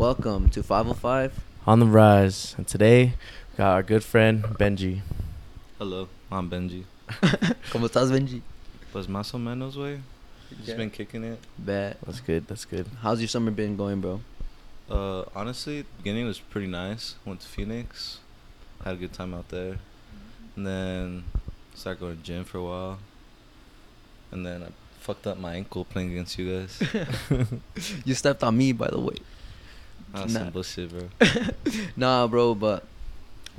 Welcome to 505. on the rise. And today, we got our good friend Benji. Hello, I'm Benji. ¿Cómo estás, Benji? Pues más o menos, way. Just Yeah. been kicking it. Bad. That's good. That's good. How's your summer been going, bro? Uh, honestly, beginning was pretty nice. Went to Phoenix, had a good time out there, and then started going to gym for a while. And then I fucked up my ankle playing against you guys. You stepped on me, by the way. That's Nah. some bullshit, bro. Nah, bro, but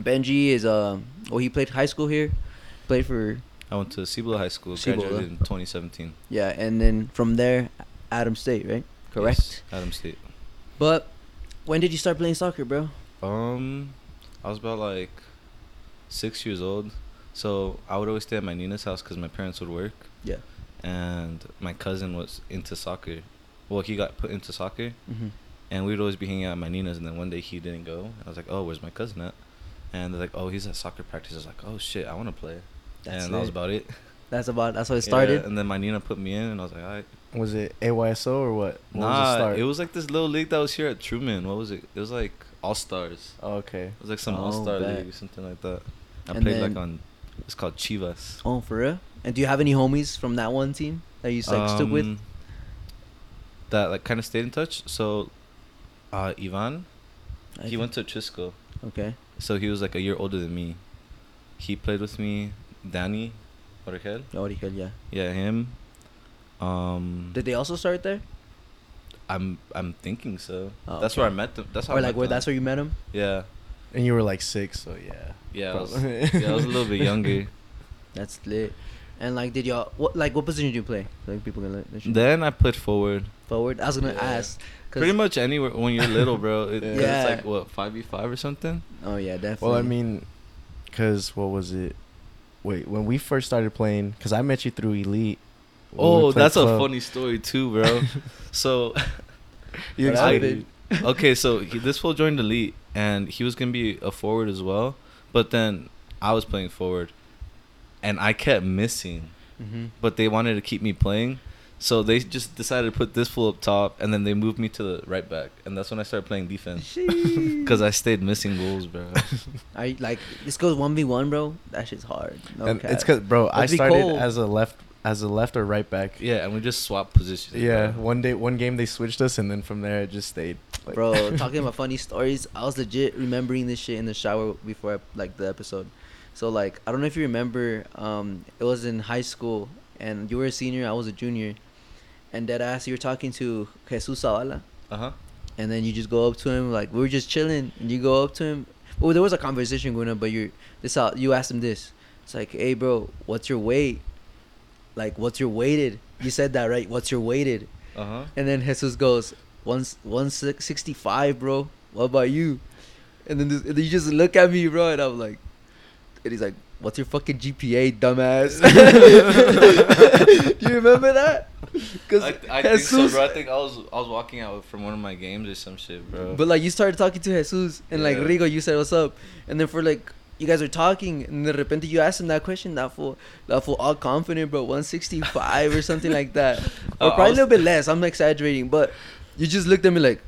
Benji is uh well he played high school here. Played for I went to Cibola High School, Cibola. graduated in 2017. yeah, and then from there Adam State, right? Correct. Yes, Adam State. But when did you start playing soccer, bro? Um, I was about like six years old. So I would always stay at my Nina's house because my parents would work. Yeah. And my cousin was into soccer. Well, he got put into soccer, Mm-hmm. And we'd always be hanging out at my Nina's. And then one day he didn't go. And I was like, "Oh, where's my cousin at?" And they're like, "Oh, he's at soccer practice." I was like, "Oh shit, I want to play." That's and that was about it. That's about that's how it Yeah, started. and then my Nina put me in, and I was like, "All right." Was it AYSO or what? what was the nah, start? it was like this little league that was here at Truman. What was it? It was like All Stars. Oh, okay. It was like some Oh, All Star. League or something like that. I And played like on. It's called Chivas. Oh, for real? And do you have any homies from that one team that you like stuck with? Um, That like kind of stayed in touch. So, uh, Ivan, I he think- went to Chisco, Okay. so he was like a year older than me. He played with me. Danny, Origel, Origen, yeah. yeah, him. Um, Did they also start there? I'm I'm thinking so. Oh, that's okay. where I met them. That's how. or I like met where them. that's where you met him? Yeah, And you were like six, so yeah. yeah. I was, yeah, I was a little bit younger. That's lit. And like, did y'all what like what position did you play? Like people gonna let Then I played forward. forward. I was gonna Yeah. ask. 'Cause- Pretty much anywhere when you're little, bro. It, 'cause Yeah. It's like what five v five or something. Oh yeah, definitely. Well, I mean, cause what was it? Wait, when we first started playing, cause I met you through Elite. Oh, played that's a funny story too, bro. so You What explain- okay, so he, this fool joined elite, and he was gonna be a forward as well. But then I was playing forward, and I kept missing. Mm-hmm. But they wanted to keep me playing, so they just decided to put this fool up top, and then they moved me to the right back, and that's when I started playing defense. Cause I stayed missing goals, bro. I like this goes one v one, bro. That shit's hard. No and cap. it's cause, bro, I Must be started cold. as a left, as a left or right back. yeah, and we just swapped positions. Yeah, bro. one day, one game they switched us, and then from there it just stayed. Like, bro. talking about funny stories, I was legit remembering this shit in the shower before I, like the episode. So like, I don't know if you remember, um, it was in high school, and you were a senior, I was a junior, and dead ass, you're talking to Jesus Zavala, Uh huh. and then you just go up to him, like we are just chilling, and you go up to him. Well, there was a conversation going on, but you're this out. You asked him this. It's like, hey, bro, what's your weight? Like, what's your weighted? You said that right. What's your weighted? Uh huh. And then Jesus goes, one one sixty five, bro. What about you? And then, this, and then you just look at me, bro, and I'm like, and he's like, "What's your fucking GPA, dumbass?" Do you remember that? Because I, I think so, bro. I think I was I was walking out from one of my games or some shit, bro. But like you started talking to Jesus and like Rigo, you said what's up, and then for like you guys are talking, and then repente you asked him that question, that fool, that fool all confident, bro, one sixty five or something like that, Uh, or I probably was- a little bit less. I'm exaggerating, but you just looked at me like,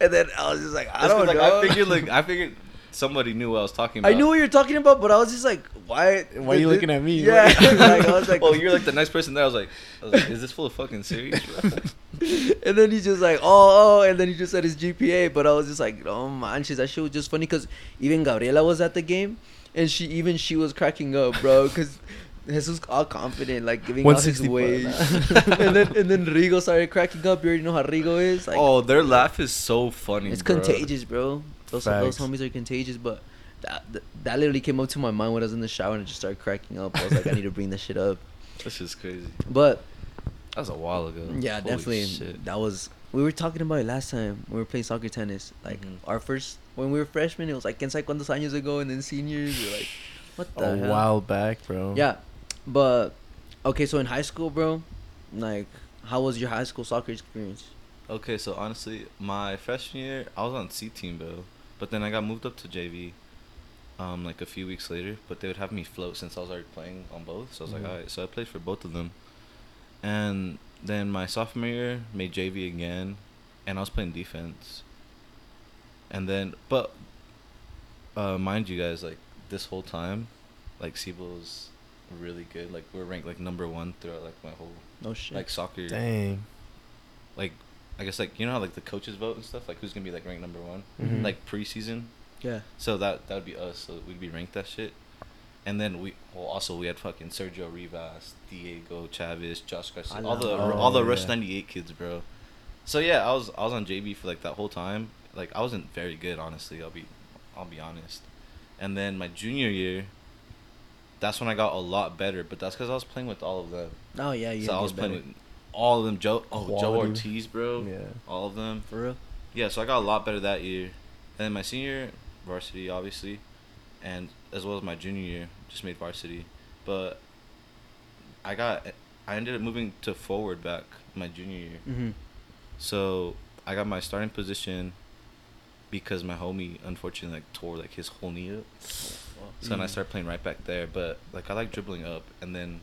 and then I was just like, I That's 'cause, don't like, know. I figured like I figured somebody knew what I was talking about. I knew what you were talking about, but I was just like, why? Why are you looking at me? Yeah, like, I was like, oh, you're like the nice person there. I was like, I was like, is this full of fucking serious, and then he's just like, oh, oh, and then he just said his GPA, but I was just like, oh manches, that shit was just funny because even Gabriela was at the game, and she even she was cracking up, bro, because Jesus all confident, like giving out his 160 weight, and then and then Rigo started cracking up. You already know how Rigo is, like, oh, their laugh is so funny. it's bro. contagious, bro. Those those homies are contagious, but. That, that, literally came up to my mind when I was in the shower and I just started cracking up. I was like, I need to bring this shit up. This is crazy. But That was a while ago. Yeah, Holy definitely. Shit. That was we were talking about it last time. We were playing soccer tennis. Like Mhm. our first when we were freshmen, it was like sabe cuántos años ago, and then seniors, you're like, what the hell? a hell? while back, bro. Yeah, but okay. So in high school, bro, like, how was your high school soccer experience? Okay, so honestly, my freshman year, I was on C team, bro. But then I got moved up to JV, um, like a few weeks later. But they would have me float since I was already playing on both. So I was Mhm. like, alright. So I played for both of them. And then my sophomore year, made JV again, and I was playing defense. and then but uh, mind you guys, like this whole time, like Cibola's really good. Like we're ranked like number one throughout like my whole No shit. like soccer. Dang. Like I guess like you know how like the coaches vote and stuff. Like who's gonna be like ranked number one? Mhm. Like preseason. yeah. So that that would be us. So we'd be ranked that shit. And then we well also we had fucking Sergio Rivas, Diego Chavez, Josh Garcia, all the Oh, all the Rush yeah. '98 kids, bro. So yeah, I was I was on JV for like that whole time. Like I wasn't very good, honestly. I'll be I'll be honest. And then my junior year, that's when I got a lot better. But that's because I was playing with all of them. Oh yeah, you so I get was playing better. with all of them. Joe oh Joe Ortiz, bro. Yeah. All of them. for real. Yeah, so I got a lot better that year. And then my senior varsity, obviously. And as well as my junior year, just made varsity. But I got, I ended up moving to forward back my junior year. Mm-hmm. So I got my starting position because my homie unfortunately like tore like his whole knee up. So then I Mm. started playing right back there. But like I like dribbling up, and then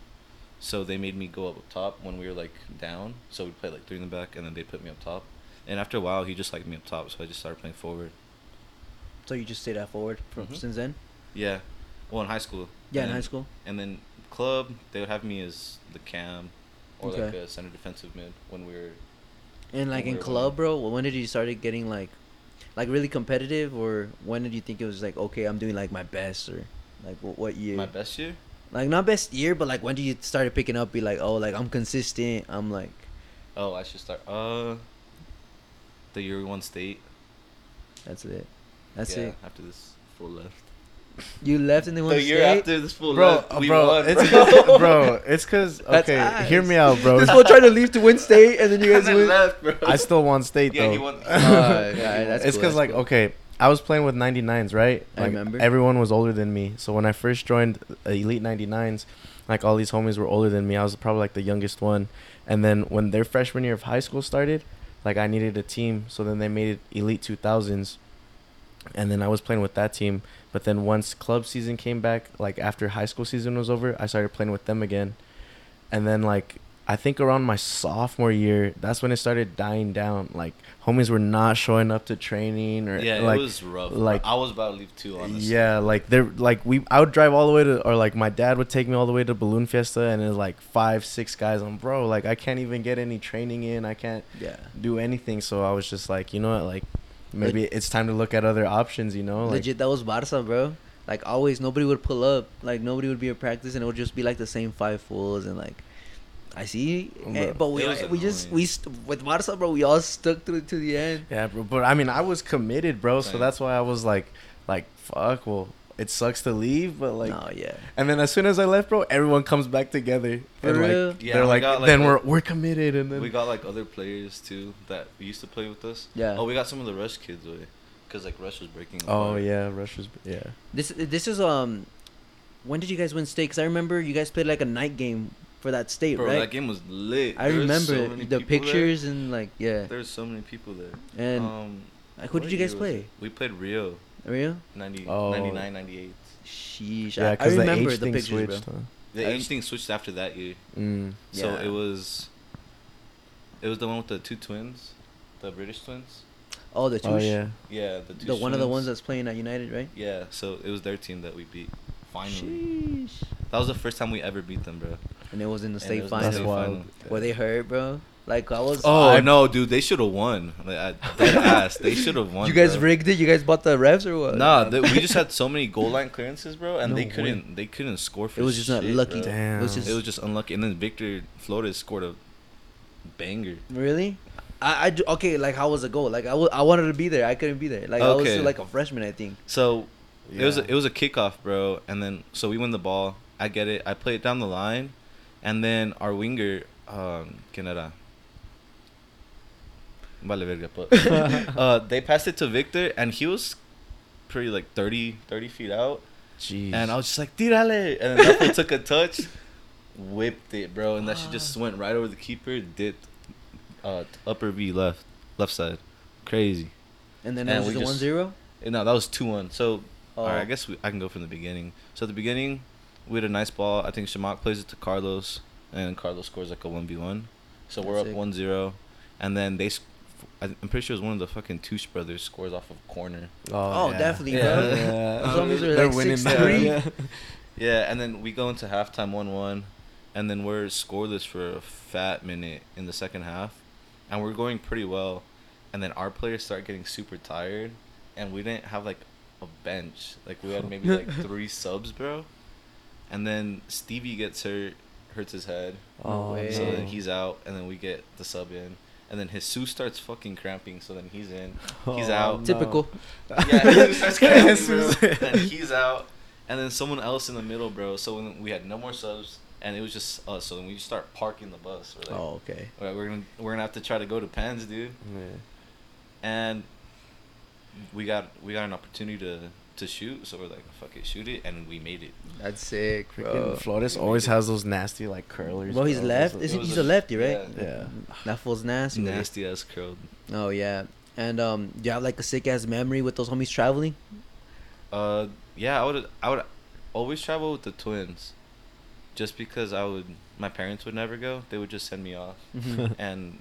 so they made me go up top when we were like down. So we played like three in the back, and then they put me up top. And after a while, he just liked me up top, so I just started playing forward. So you just stayed at forward from Mhm. since then? Yeah, well in high school. Yeah, And in high school. And then club, they would have me as the cam, or like a center defensive mid when we were. And like in club, bro, when did you started getting like, like really competitive, or when did you think it was like okay, I'm doing like my best, or like what, what year? My best year. Like not best year, but like when did you started picking up? Be like, oh, like I'm consistent. I'm like, Oh, I should start. Uh, the year we won state. that's it. That's yeah, it. After this full left. You left and then went the year state? after this full Bro, left, we bro, won, it's bro. cause, bro, it's cause That's okay, hear me out, bro. This fool trying to leave to win state, and then you guys And then win. left, bro. I still won state Yeah, though. he won- Uh, yeah, that's it's cool, because that's like cool. okay, I was playing with 99s, right? I Like remember. everyone was older than me. So when I first joined uh, Elite 99s, like all these homies were older than me. I was probably like the youngest one. And then when their freshman year of high school started, like I needed a team, so then they made it Elite 2000s. And then I was playing with that team. But then once club season came back, like after high school season was over, I started playing with them again. And then like I think around my sophomore year, that's when it started dying down. Like homies were not showing up to training or Yeah, like it was rough. like- Like I was about to leave too, honestly. yeah, like they're like we. I would drive all the way to, or like my dad would take me all the way to Balloon Fiesta, and it's like five, six guys. I'm bro, like I can't even get any training in. I can't Yeah. do anything. So I was just like, you know what, like maybe it's time to look at other options. You know, like Legit, that was Barca, bro. Like always, nobody would pull up. Like nobody would be at practice, and it would just be like the same five fools, and like, I see. eh, Bro. but we was we just we st- with Barca, bro. We all stuck through to the end. yeah, bro. But I mean, I was committed, bro. So that's why I was like, like fuck. Well, it sucks to leave, but like. no, yeah. And then as soon as I left, bro, everyone comes back together. For and real? like Yeah, they're like, got, like, then a- we're we're committed, and then We got like other players too that used to play with us. Yeah. Oh, we got some of the Rush kids way, cause like Rush was breaking. oh apart. yeah, was yeah. This this is um, when did you guys win state? Cause I remember you guys played like a night game for that state, Bro, right? that game was lit. I There remember so many the people there. pictures and like yeah. There's so many people there. And um, like, who what did you guys play? We played Rio, Rio? 90, Oh. 99, 98. Sheesh. Yeah, I, I because the remember the thing pictures, switched. bro. Huh? The I- age thing switched after that year. Mm. So Yeah. it was. It was the one with the two twins, the British twins. Oh, the two. Oh yeah. Yeah, the two. The one of the ones that's playing at United, right? Yeah, so it was their team that we beat. Finally, Sheesh. that was the first time we ever beat them, bro. And it was in the And state was the final. That's wild. final. Were they hurt, bro? Like I was. Oh I- no, dude, they should have won. Like, I, dead ass, they should have won. You guys bro. rigged it. You guys bought the refs or what? Nah, they, we just had so many goal line clearances, bro, and No they couldn't. They couldn't score for. It was just not shit, lucky. bro. Damn. It was just. It was just unlucky, and then Victor Flores scored a banger. really. I, I do- okay. Like how was the goal? Like I I wanted to be there. I couldn't be there. Like I was still like a freshman, I think. So it was a, it was a kickoff, bro, and then so we win the ball. I get it. I play it down the line, and then our winger, um, ¿quién era? Vale verga, but uh, they passed it to Victor, and he was pretty like 30, 30 feet out, Jeez. and I was just like, "Tirale!" And then that fool took a touch, whipped it, bro, and that shit just went right over the keeper, dipped, uh, upper V left, left side, crazy. And then And it was we the just- one zero. Eh, No, that was two one. So, Oh. all right, I guess we, I can go from the beginning. So at the beginning, we had a nice ball. I think Shamak plays it to Carlos, and Carlos scores like a one v one. So we're That's up sick. one zero, and then they I'm pretty sure it was one of the fucking Touche brothers scores off of corner. Oh, oh definitely, Yeah. bro. Yeah. Those homies are They're like winning 6'3". now. Yeah, and then we go into halftime one-one, and then we're scoreless for a fat minute in the second half, and we're going pretty well, and then our players start getting super tired, and we didn't have like a bench. Like we had maybe like three subs, bro, and then Stevie gets hurt, hurts his head, No oh, way. so then he's out, and then we get the sub in. And then his Jesus starts fucking cramping, so then he's in. He's Oh, out. no. Typical. Yeah, Jesus starts cramping, Jesus. bro. Then he's out, and then someone else in the middle, bro. So when we had no more subs, and it was just us. So then we start parking the bus. We're like, Oh, okay. "Alright, we're gonna we're gonna have to try to go to Pens, dude. Yeah. And we got we got an opportunity to to shoot, so we're like, fuck it, shoot it, and we made it. That's sick, Freaking bro. Flores always it. has those nasty like curlers. Bro, he's bro. left. Those- Is he, he's a- a lefty, right? yeah. Yeah. That fool's nasty. Nasty ass curled. Oh yeah. And um, do you have like a sick ass memory with those homies traveling? Uh, yeah, I would I would always travel with the twins, just because I would my parents would never go. They would just send me off. Mhm. and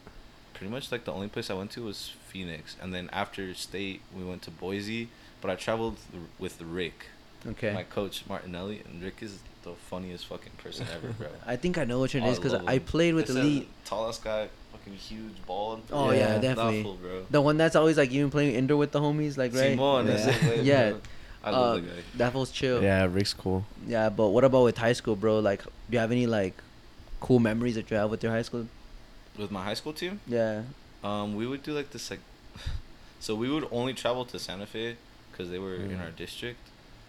pretty much like the only place I went to was Phoenix, and then after state we went to Boise. But I traveled with Rick, okay. my coach Martinelli, and Rick is the funniest fucking person ever, bro. I think I know which one it Oh, is because I played with It's the Elite. tallest guy, fucking huge, bald. Oh Yeah, yeah, that definitely. Thoughtful, bro. The one that's always like even playing indoor with the homies, like right. Simon, Yeah. that's it, Yeah. bro. I love Uh, the guy. That was chill. Yeah, Rick's cool. Yeah, but what about with high school, bro? Like, do you have any like cool memories that you have with your high school? With my high school team, Yeah. um, we would do like this like, so we would only travel to Santa Fe because they were in Mm. our district.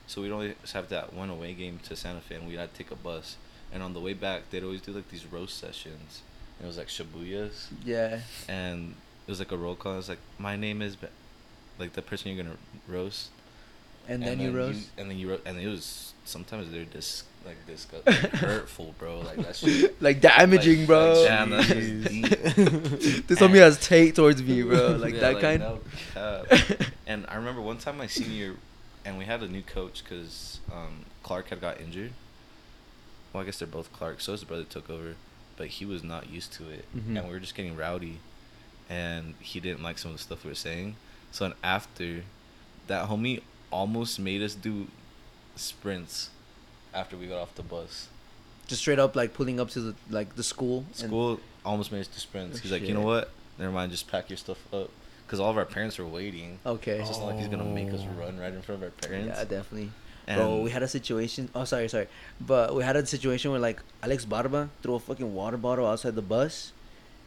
So we'd always have that one away game to Santa Fe, and we had to take a bus. And on the way back, they'd always do like these roast sessions. And it was like Shibuyas, Yeah. and it was like a roll call. It was like, "My name is," Be-, like the person you're gonna roast. And, then you roast. and then you wrote, and it was sometimes they're dis like disgust, like, hurtful, bro. Like that shit. like damaging, like- bro. like, damn, that's just deep. this homie has take towards me, bro. Like Yeah, that kind. no. And I remember one time my senior, and we had a new coach because um, Clark had got injured. Well, I guess they're both Clark. So his brother took over, but he was not used to it, Mhm. and we were just getting rowdy, and he didn't like some of the stuff we were saying. So then after, that homie almost made us do sprints after we got off the bus. Just straight up like pulling up to the like the school. and- School almost made us do sprints. Oh, He's like, you know what? Never mind, just pack your stuff up. Because all of our parents were waiting. Okay. It's just not like he's gonna make us Oh. run right in front of our parents. Yeah, definitely. And Bro, we had a situation. Oh, sorry, sorry. But we had a situation where like Alex Barba threw a fucking water bottle outside the bus,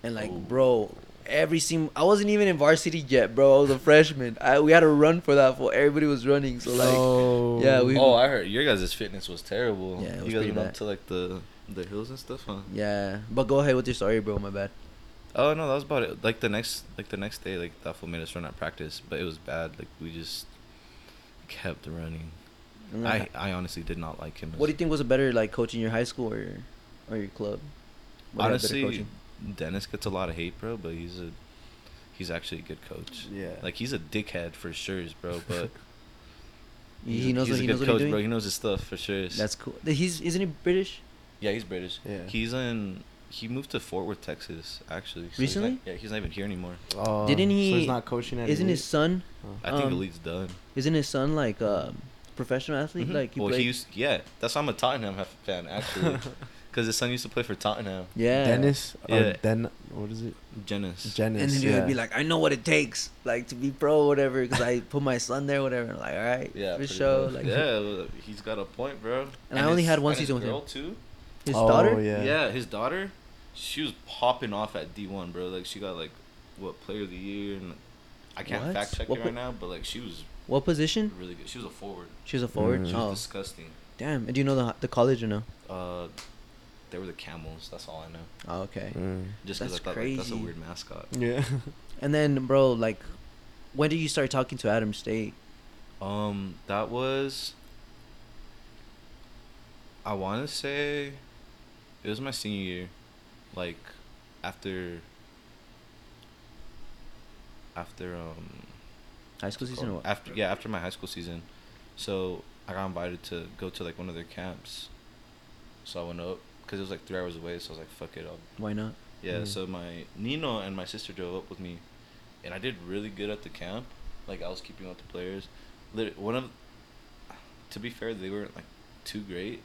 and like, Oh. bro, every scene. I wasn't even in varsity yet, bro. I was a freshman. I we had to run for that. For everybody was running, so like, No. yeah, we- Oh, I heard your guys' fitness was terrible. Yeah, it was you guys pretty went bad. up to like the the hills and stuff, huh? yeah. But go ahead with your story, bro. My bad. Oh no, that was about it. Like the next like the next day, like that fool made us run at practice, but it was bad. Like we just kept running. I I honestly did not like him. what do you think was a better like coaching your high school or or your club? What Honestly. Dennis gets a lot of hate, bro, but he's a he's actually a good coach. Yeah. Like he's a dickhead for sure, bro, but he, he's he a- knows he's what a he good knows coach, bro. He knows his stuff for sure. That's cool. He's isn't he British? Yeah, he's British. Yeah. He's in. He moved to Fort Worth, Texas, actually. So he's Recently? not- yeah, he's not even here anymore. Oh, Didn't he? So he- he's not coaching at Isn't his son? I think Um, Elite's done. Isn't his son like a professional athlete? Mhm. Like he well, played- he used. Yeah, that's why I'm a Tottenham fan actually, because his son used to play for Tottenham. yeah. Dennis. Yeah. Or Den. What is it? Jennings. Dennis. And then he yeah. would be like, I know what it takes, like to be pro or whatever, because I put my son there, whatever. And I'm like, all right, yeah, for sure. much. Like, yeah, he's got a point, bro. And I only his- had one season with him. too. His oh, daughter. Yeah. Yeah. his daughter, she was popping off at D one, bro. Like she got like what player of the year, and I can't What? fact check What it po- right now, but like she was What position? really good. She was a forward. She was a forward. Mm. She Oh, was disgusting. damn. And do you know the the college or no? Uh, they were the Camels. That's all I know. Oh, okay. Mm. Just because I That's thought like, that's a weird mascot. Yeah. And then, bro, like, when did you start talking to Adam State? Um, that was. I want to say, it was my senior year, like, after. After um. High school season or? After yeah, after my high school season, so I got invited to go to like one of their camps. So I went up because it was like three hours away. So I was like, "Fuck it, I'll Why not? yeah, so my Nino and my sister drove up with me, and I did really good at the camp. Like I was keeping up with the players. Lit- One of, to be fair, they weren't like too great.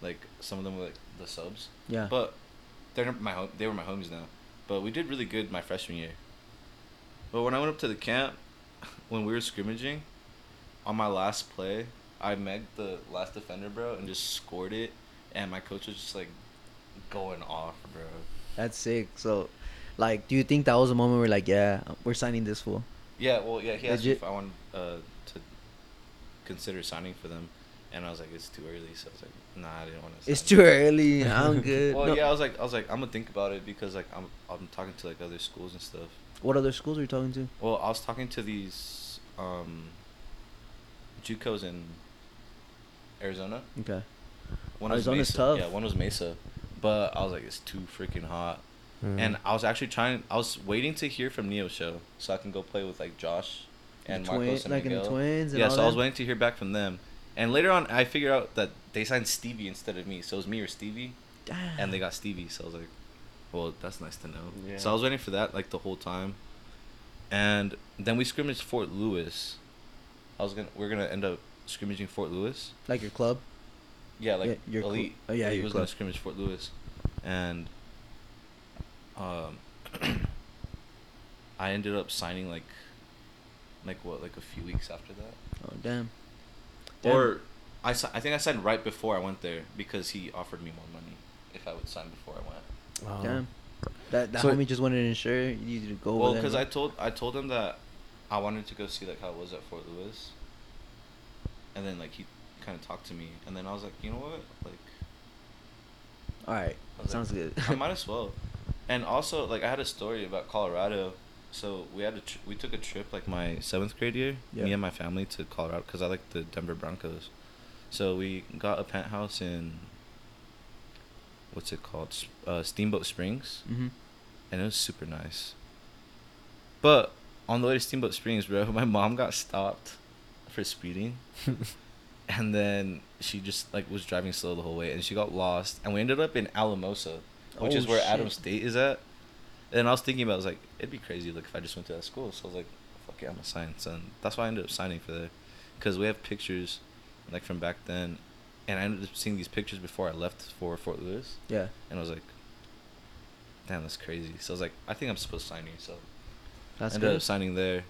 Like some of them were like the subs. Yeah. But they're my home. They were my homies now. But we did really good my freshman year. But when I went up to the camp, when we were scrimmaging, on my last play, I megged the last defender, bro, and just scored it. And my coach was just like going off, bro. That's sick. So, like, do you think that was a moment where like, yeah, we're signing this fool? Yeah, well, yeah, he asked Legit? if I wanted uh, to consider signing for them, and I was like, it's too early. So I was like, nah, I didn't want to. It's too early. I'm good. Well, No. yeah, I was like, I was like, I'm gonna think about it because like I'm I'm talking to like other schools and stuff. What other schools are you talking to? Well, I was talking to these um, JUCOs in Arizona. Okay. One was Arizona's Mesa. tough. Yeah, one was Mesa, but I was like, it's too freaking hot. Mm. And I was actually trying. I was waiting to hear from Neosho so I can go play with like Josh and The Marcos twin- and like in the twins and yeah, so I was waiting to hear back from them. And later on, I figured out that they signed Stevie instead of me. So it was me or Stevie, Damn. and they got Stevie. So I was like, well, that's nice to know. Yeah. So I was waiting for that like the whole time. And then we scrimmaged Fort Lewis. I was gonna we are gonna end up scrimmaging Fort Lewis. like your club. Yeah, like Yeah, your cl- elite. oh, yeah, elite your was club. gonna scrimmage Fort Lewis, and um, I ended up signing like, like what, like a few weeks after that, Oh damn. Damn. or I I think I signed right before I went there because he offered me more money if I would sign before I went. Oh. Damn. That that So- homie just wanted to ensure you needed to go. well, because. I told I told him that I wanted to go see like how it was at Fort Lewis, and then like he kind of talked to me, and then I was like, you know what, like. All right. Sounds like, good. I might as well. And also, like, I had a story about Colorado. So we had a tr- we took a trip like my seventh grade year, Yeah. me and my family to Colorado because I like the Denver Broncos. So we got a penthouse in what's it called, uh, Steamboat Springs, hmm and it was super nice. But on the way to Steamboat Springs, bro, my mom got stopped for speeding and then she just like was driving slow the whole way and she got lost and we ended up in alamosa which Oh, is where shit. adam state is at and i was thinking about it, I was like it'd be crazy like if i just went to that school so i was like fuck yeah i'm a science and that's why i ended up signing for there because we have pictures like from back then and i ended up seeing these pictures before i left for fort lewis Yeah. and i was like damn that's crazy so i was like i think i'm supposed to sign here so That's ended good. up signing there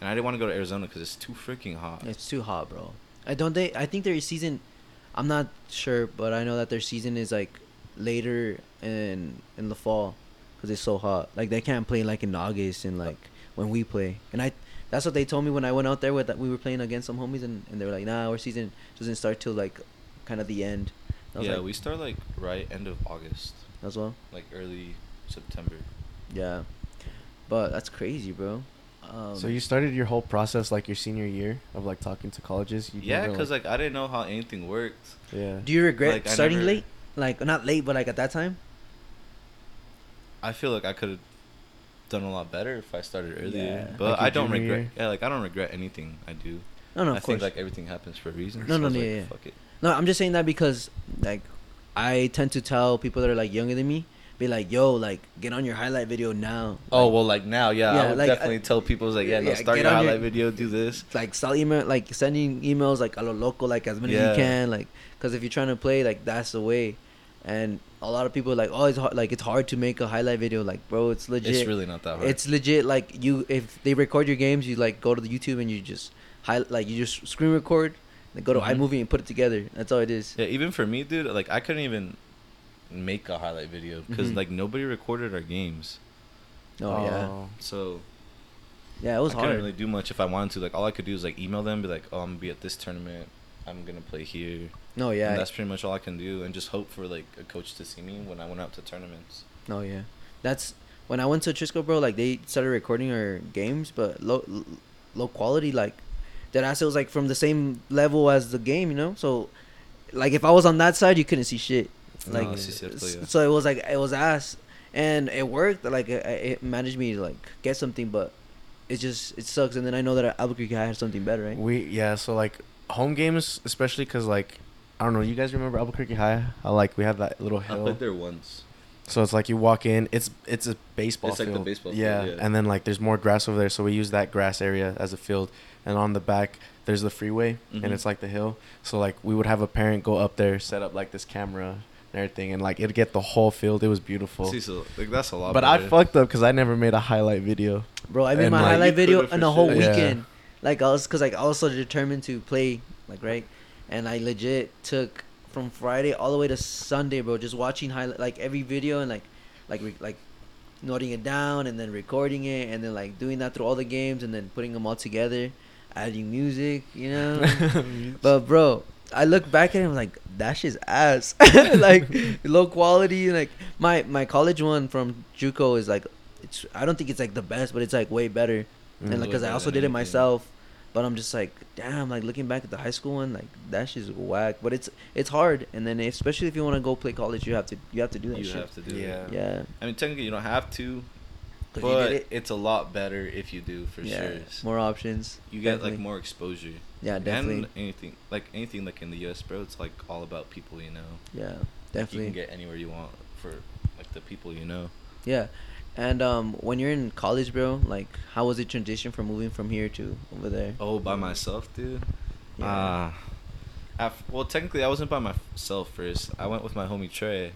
and i didn't want to go to arizona because it's too freaking hot It's too hot, bro. I don't they. I think their season. I'm not sure, but I know that their season is like later in in the fall because it's so hot. Like they can't play like in August and like when we play. And I that's what they told me when I went out there with that we were playing against some homies and, and they were like, nah, our season doesn't start till like kind of the end. Yeah like, we start like right end of august as well. like early September. Yeah, but that's crazy, bro. Um, so you started your whole process like your senior year of like talking to colleges. You yeah, because like I didn't know how anything worked. yeah. do you regret like, starting never- late? Like not late, but like at that time. I feel like I could have done a lot better if I started earlier. Yeah. But Like I don't regret. year? Yeah, like I don't regret anything I do. No, no, I of think course. like everything happens for a reason. No, so no, no, like, yeah, yeah. Fuck it. No, I'm just saying that because like I tend to tell people that are like younger than me, be like, "Yo, like get on your highlight video now." Oh Like, well, like now, yeah, Yeah, I would like, definitely uh, tell people like, yeah, no, start your on your- highlight video, do this. like start email, like sending emails like a lo loco, like as many as you can, like because if you're trying to play, like that's the way. And a lot of people are like, "Oh, it's hard, like it's hard to make a highlight video." Like, bro, it's legit. It's really not that hard. It's legit. Like you, if they record your games, you like go to the YouTube and you just high, like you just screen record, then go to Mhm. iMovie and put it together. That's all it is. yeah, even for me, dude, like I couldn't even make a highlight video because Mhm. like nobody recorded our games. Oh, yeah, Oh. So yeah. It was hard. I hard. couldn't really do much if I wanted to. Like all I could do is like email them, be like, "Oh, I'm gonna be at this tournament. I'm gonna play here." No, And yeah. that's pretty much all I can do, and just hope for like a coach to see me when I went out to tournaments. Oh yeah, that's when I went to Trisco, bro. Like they started recording our games, but low, low quality. Like that ass, was like from the same level as the game, you know. So, like if I was on that side, you couldn't see shit. Like sí, cierto, yeah. so, it was like it was ass, and it worked. Like it, it managed me to like get something, but it just it sucks. And then I know that Albuquerque had something better, right? We yeah. So like home games, especially because like I don't know. You guys remember Albuquerque High? How like we had that little hill. I played there once. So it's like you walk in. It's it's a baseball It's like the baseball field, yeah. yeah. and then like there's more grass over there, so we use that grass area as a field. And on the back there's the freeway, Mhm. and it's like the hill. So like we would have a parent go up there, set up like this camera and everything, and like it'd get the whole field. It was beautiful. See, so like that's a lot. But I fucked up because I never made a highlight video. Bro, I made And, my like, highlight video in for a whole sure. Yeah. weekend. Like I was, cause like I was so determined to play, like right, and I legit took from Friday all the way to Sunday, bro, just watching highlight like every video and like, like re- like, noting it down and then recording it and then like doing that through all the games and then putting them all together, adding music, you know. But bro, I look back at him like that shit's ass. like low quality. Like my my college one from JUCO is like, it's I don't think it's like the best, but it's like way better. Mm. And like, cause I also did it myself. But I'm just like, damn. Like looking back at the high school one, like that shit's whack. But it's it's hard. And then especially if you want to go play college, you have to you have to do that you shit. have to do Yeah. it. Yeah. I mean, technically, you don't have to, but it. it's a lot better if you do for yeah. sure. More options. You get Definitely. like more exposure. Yeah, definitely. And anything like anything like in the U.S., bro, it's like all about people you know. Yeah, Like, definitely. you can get anywhere you want for like the people you know. Yeah. And um, when you're in college, bro, like, how was the transition from moving from here to over there? Oh, by myself, dude. Yeah. Ah. af- well, technically, I wasn't by myself first. I went with my homie Trey,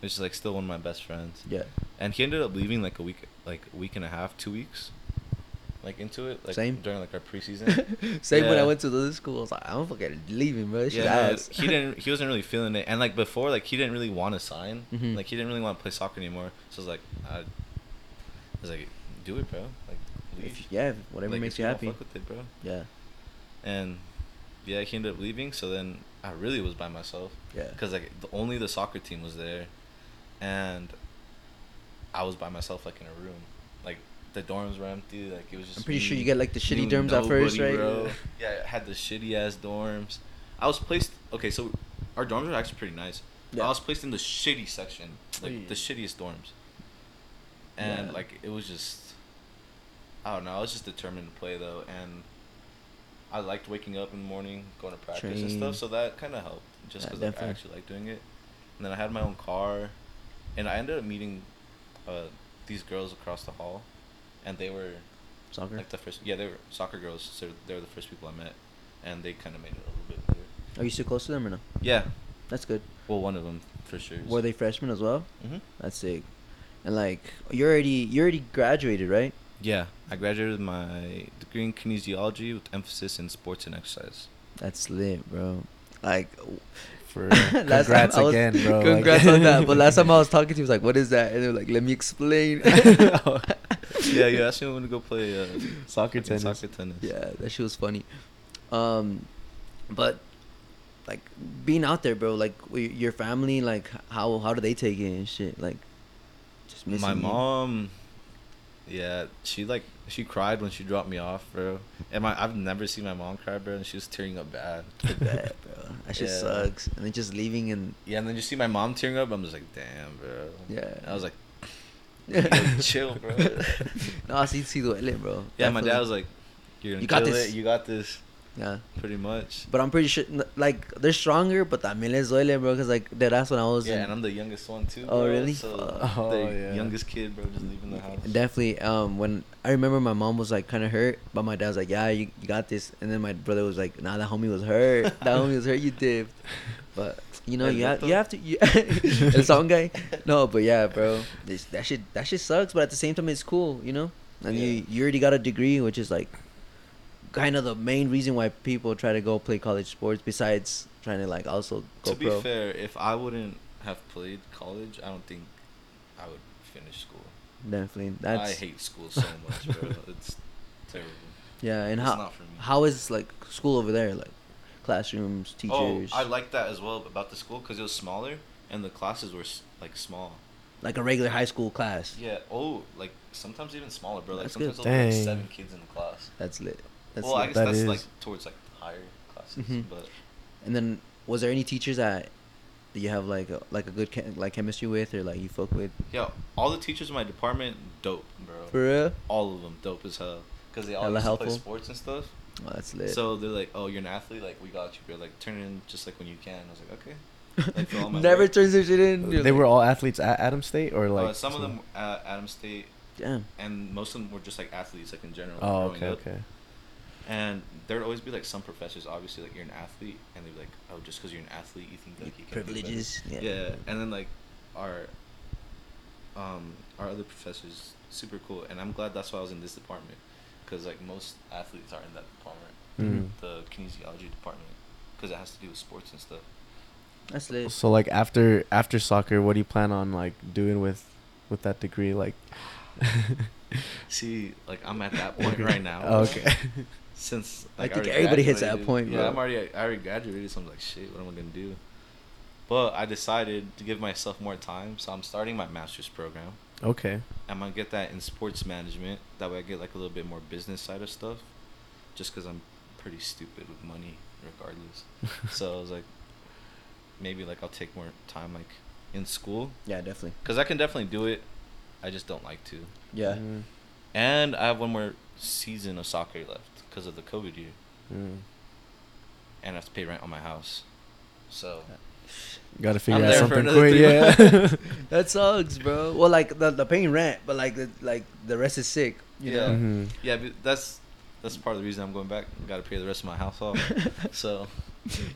which is like still one of my best friends. Yeah. And he ended up leaving like a week, like a week and a half, two weeks, like into it, like Same. during like our preseason. Same when I went to the other school. I was like, I'm fucking leaving, bro. This yeah, no, he didn't. He wasn't really feeling it, and like before, like he didn't really want to sign. Mhm. Like he didn't really want to play soccer anymore. So I was like, I was like, do it, bro. Like, leave. If- yeah, whatever Like, makes if you don't happy. Fuck with it, bro. Yeah. And yeah, he ended up leaving. So then I really was by myself. Yeah. Because like the, only the soccer team was there, and I was by myself like in a room. Like the dorms were empty. Like it was just. I'm pretty sure you get like the shitty knew dorms at first, right? bro. Yeah, I had the shitty ass dorms. I was placed. Okay, so our dorms are actually pretty nice. Yeah. I was placed in the shitty section, like Oy. the shittiest dorms. And Yeah. like it was just, I don't know. I was just determined to play though, and I liked waking up in the morning, going to practice and stuff. So that kind of helped, just Yeah, because like, I actually like doing it. And then I had my own car, and I ended up meeting uh, these girls across the hall, and they were Soccer. like the first. Yeah, they were soccer girls. So they were the first people I met, and they kind of made it a little bit better. Are you still close to them or no? Yeah, That's good. well, one of them for sure. Were they freshmen as well? hmm That's sick. And like, you already you already graduated, right? Yeah, I graduated with my degree in kinesiology with emphasis in sports and exercise. That's lit, bro. Like, For last time congrats I was- again, bro. like- on that. But last time I was talking to you, he was like, "What is that?" And they were like, "Let me explain." yeah, you asked me when to go play uh, Soccer tennis. Soccer tennis. Yeah, that shit was funny. Um, but like being out there, bro. Like your family, like how how do they take it and shit? Like just My you. mom, yeah, she like she cried when she dropped me off, bro. And my I've never seen my mom cry, bro, and she was tearing up bad. I bet, bro. That shit Yeah. sucks. And then just leaving and Yeah, and then you see my mom tearing up, I'm just like, damn, bro. Yeah. I was like, yo, chill, bro. no, sí, sí duele, bro. Yeah, my dad was like, you're gonna You got this. it. You got this. Yeah. Pretty much. But I'm pretty sure, like, they're stronger, but también les duele, bro. Cause like that's when I was. Yeah, in- and I'm the youngest one too. Oh, really? So Oh, the yeah. youngest kid, bro, just leaving the house. Definitely. Um, when I remember my mom was like kind of hurt, but my dad was like, "Yeah, you, you got this." And then my brother was like, "Nah, that homie was hurt. that homie was hurt. You dipped." But you know, you have you have to. You, el song guy. No, but yeah, bro. This, that shit that shit sucks, but at the same time, it's cool. You know, and you you already got a degree, which is like kind of the main reason why people try to go play college sports. Besides trying to like also go to be pro. fair, if I wouldn't have played college, I don't think I would finish school. Definitely. That's I hate school so much, bro. It's terrible. yeah. And It's how not for me. how is like school over there? Like classrooms, oh, teachers. Oh, I like that as well about the school because it was smaller and the classes were like small. like a regular high school class. Yeah. Oh, like sometimes even smaller, bro. Like That's sometimes good. there'll like seven kids in the class. That's lit. That's well, I guess That that's is- like towards like higher classes, Mhm. but And then was there any teachers that that you have like a, like a good chem- like chemistry with or like you fuck with? yeah, all the teachers in my department dope, bro. For real? all of them dope as hell because they all Hella used to play sports and stuff. Oh, that's lit. So they're like, "Oh, you're an athlete. Like we got you, bro. Like turn in just like when you can." I was like, "Okay." Like, for all my Never work. turns their shit in. They like, were all athletes at Adam State, or like uh, some of them at Adam State, Damn. and most of them were just like athletes, like in general. Oh, okay, up. okay. And there'd always be like some professors, obviously, like you're an athlete, and they'd be like, "Oh, just because you're an athlete, you think like you can do. Privileges. Yeah. Yeah. and then like our um our other professors super cool, and I'm glad that's why I was in this department, because like most athletes are in that department, Mm. the kinesiology department, because it has to do with sports and stuff. That's lit. So like after after soccer, what do you plan on like doing with with that degree? Like, See, like I'm at that point right now. Okay. Since I like, think already everybody hits that point, Yeah, bro. I'm already I already graduated, so I'm like, shit, what am I gonna do? But I decided to give myself more time, so I'm starting my master's program. okay. I'm gonna get that in sports management. That way, I get like a little bit more business side of stuff. Just because I'm pretty stupid with money, regardless. so I was like, maybe like I'll take more time like in school, Yeah, definitely. because I can definitely do it. I just don't like to. Yeah. Mm, And I have one more season of soccer left because of the COVID year, mm. and I have to pay rent on my house. So Gotta figure I'm out something quick. Yeah. That sucks, bro. Well, like the the paying rent, but like the like the rest is sick. You Yeah. know. Mhm. yeah, but that's that's part of the reason I'm going back. Got to pay the rest of my house off. so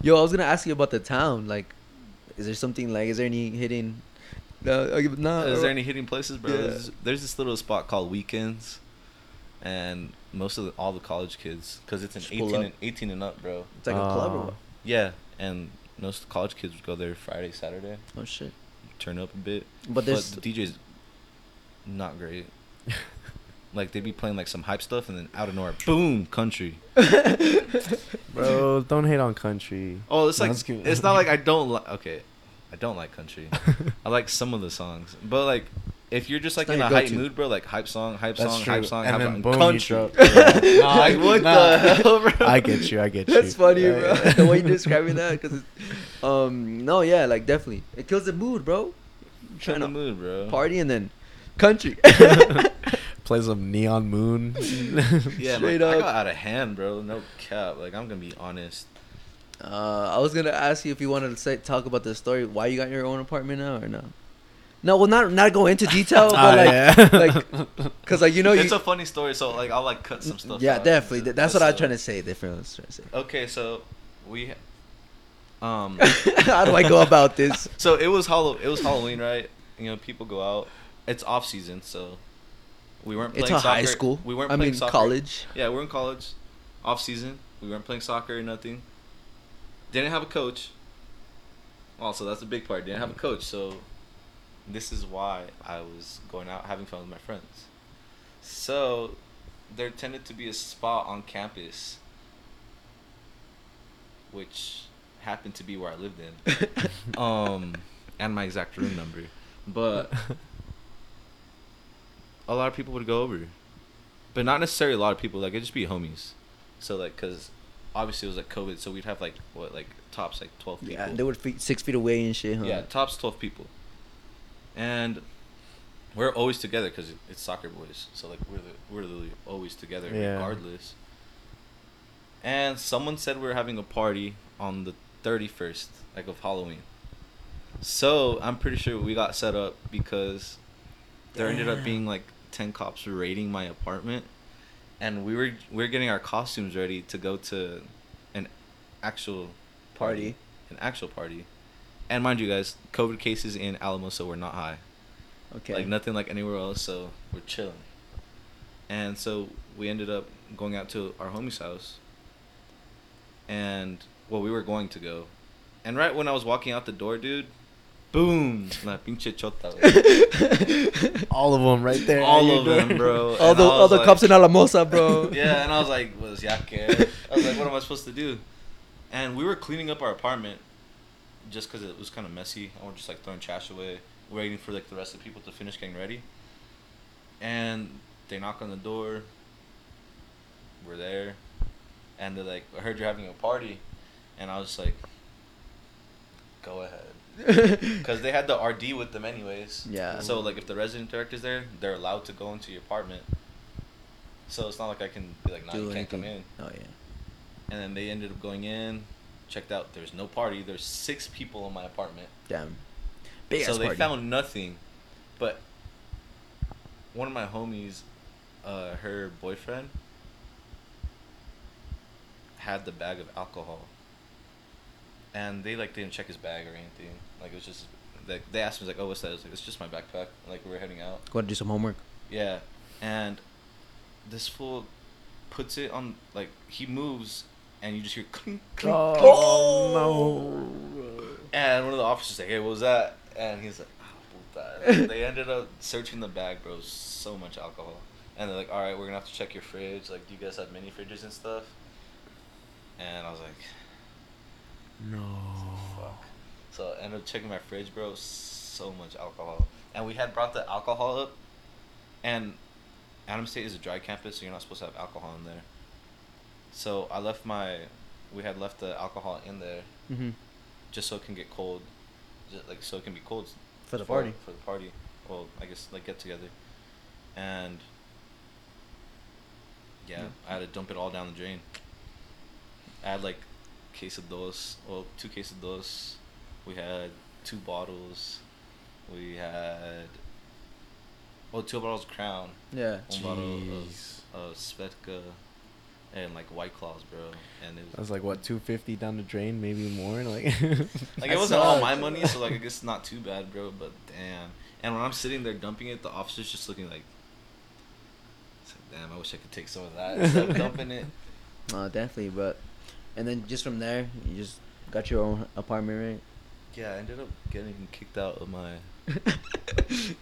Yo, I was gonna ask you about the town. Like, is there something like? Is there any hidden? No, no. Is there uh, any hidden places, bro? Yeah. There's, there's this little spot called Weekends, and most of the, all the college kids, because it's an Just 18 and 18 and up, bro. It's like a club or Oh. what? Yeah, and most college kids would go there Friday, Saturday, Oh shit. turn up a bit. But there's the DJ's not great. like they'd be playing like some hype stuff, and then out of nowhere, boom, country. Bro, don't hate on country. Oh, it's like it's good. it's not like I don't like. Okay, I don't like country. I like some of the songs, but like if you're just like in a hype mood, bro, like hype song, hype That's song, true. hype song, And hype then song, boom, you country. drop- Nah, like what Nah. the hell, bro? I get you. I get you. That's funny, Yeah, bro. yeah. the way you're describing that, because, um, no, yeah, like definitely, it kills the mood, bro. Trying Trying the to mood, bro. party and then country. Play some Neon Moon. Yeah, Straight like, I up. got out of hand, bro. No cap. Like I'm gonna be honest. Uh, I was gonna ask you if you wanted to say talk about the story why you got your own apartment now or no. No, well, not not go into detail, but Ah, like, yeah. like, cause like you know it's you. a funny story, so like I'll like cut some stuff. yeah, out definitely. just- That's just what I'm trying to say. Different. I was trying to say. Okay, so we, um, How do I go about this? so it was Hallow. It was Halloween, right? You know, people go out. It's off season, so we weren't playing It's a soccer. high school. We weren't I playing mean, soccer. college. Yeah, we're in college, off season. We weren't playing soccer or nothing. Didn't have a coach. Also, that's a big part. Didn't have a coach, so this is why I was going out having fun with my friends. So there tended to be a spot on campus, which happened to be where I lived in, um, and my exact room number, but a lot of people would go over but not necessarily a lot of people. Like it'd just be homies. So like, cause obviously it was like COVID, so we'd have like what like tops like twelve people. Yeah, they were feet, six feet away and shit, huh? Yeah, tops twelve people. And we're always together because it's soccer boys. So like we're the, we're literally always together Yeah. regardless. And someone said we were having a party on the thirty first, like of Halloween. So I'm pretty sure we got set up because there ended up being like ten cops raiding my apartment, and we were we were getting our costumes ready to go to an actual Party. an actual party. And mind you guys, COVID cases in Alamosa were not high. Okay. Like nothing like anywhere else, so we're chilling. And so we ended up going out to our homie's house. And well, we were going to go. And right when I was walking out the door, dude, boom, la pinche chota. güey. all of them right there. All of them, bro. all And the all the like- cops in Alamosa, bro. yeah, and I was like, was yaque? I was like, what am I supposed to do? And we were cleaning up our apartment just because it was kind of messy. I was just like throwing trash away, waiting for like the rest of the people to finish getting ready. And they knock on the door. We're there, and they're like, "I heard you're having a party," and I was just like, "Go ahead." Because they had the RD with them anyways. Yeah. So like, if the resident director's there, they're allowed to go into your apartment. So it's not like I can be like, "Nah, Do you can't come in." Oh yeah. And then they ended up going in. checked out. There's no party. There's six people in my apartment. Damn. Big so they party. found nothing, but one of my homies, uh, her boyfriend, had the bag of alcohol, and they like didn't check his bag or anything. Like it was just like they asked me like, "Oh, what's that?" I was like, "It's just my backpack." Like we we're heading out. Go to do some homework. Yeah, and this fool puts it on like he moves, and you just hear clink clink. Oh, And one of the officers like, "Hey, what was that?" And he's like, "Oh, puta." they ended up searching the bag, bro. So much alcohol, and they're like, "All right, we're gonna have to check your fridge. Like, do you guys have mini fridges and stuff?" And I was like, no. "Fuck." So I ended up checking my fridge, bro. So much alcohol, and we had brought the alcohol up, and Adams State is a dry campus, so you're not supposed to have alcohol in there. So I left my, we had left the alcohol in there Mm-hmm. just so it can get cold, just like so it can be cold For the party. For the party, well, I guess like get together, and yeah, Yeah. I had to dump it all down the drain. I had like quesados, well, two quesados. We had two bottles. We had well, two bottles of Crown, Yeah. one bottle of, of Svedka, and like White Claws, bro. And it I was like, what, two fifty down the drain, maybe more, like. Like it wasn't all my money, so like I guess not too bad, bro. But damn. And when I'm sitting there dumping it, the officer's just looking like, it's like damn, I wish I could take some of that instead of dumping it. Uh, definitely, but and then just from there, you just got your own apartment, Yeah, I ended up getting kicked out of my.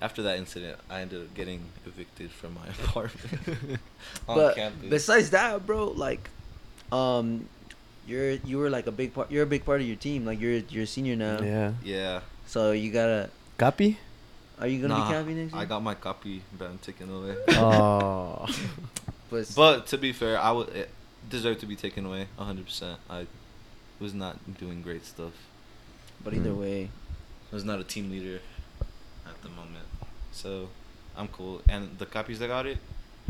After that incident, I ended up getting evicted from my apartment on but campus. besides that, bro, like, um, you're you were like a big part. You're a big part of your team. Like you're you're a senior now. yeah. yeah. So you gotta. Copy? Are you gonna Nah, be camping next year? I got my copy ban taken away. Oh. But, But to be fair, I would deserve to be taken away. hundred percent. I was not doing great stuff. But either Mm. way, I was not a team leader at the moment. So I'm cool. And the copies that got it,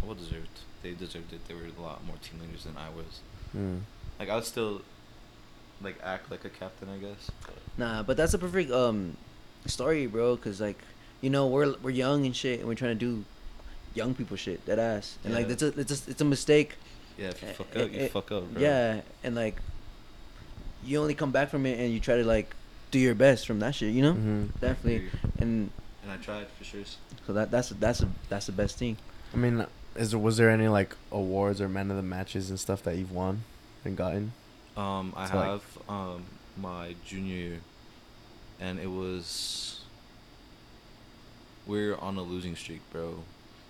well deserved. They deserved it. They were a lot more team leaders than I was. Hmm. Like I would still like act like a captain, I guess. But nah. But that's a perfect um story, bro. Cause like you know we're we're young and shit, and we're trying to do young people shit. That ass. And like Yeah. it's a it's a, it's a mistake. yeah, if you Eh, fuck eh, up, you eh, fuck up, bro. Yeah, and like you only come back from it and you try to like do your best from that shit, you know? Mhm. Definitely. And And I tried for sure. so that that's that's a that's the best thing. I mean, is there, was there any like awards or men of the matches and stuff that you've won and gotten? Um, I So, like- have um my junior year, and it was we're on a losing streak, bro.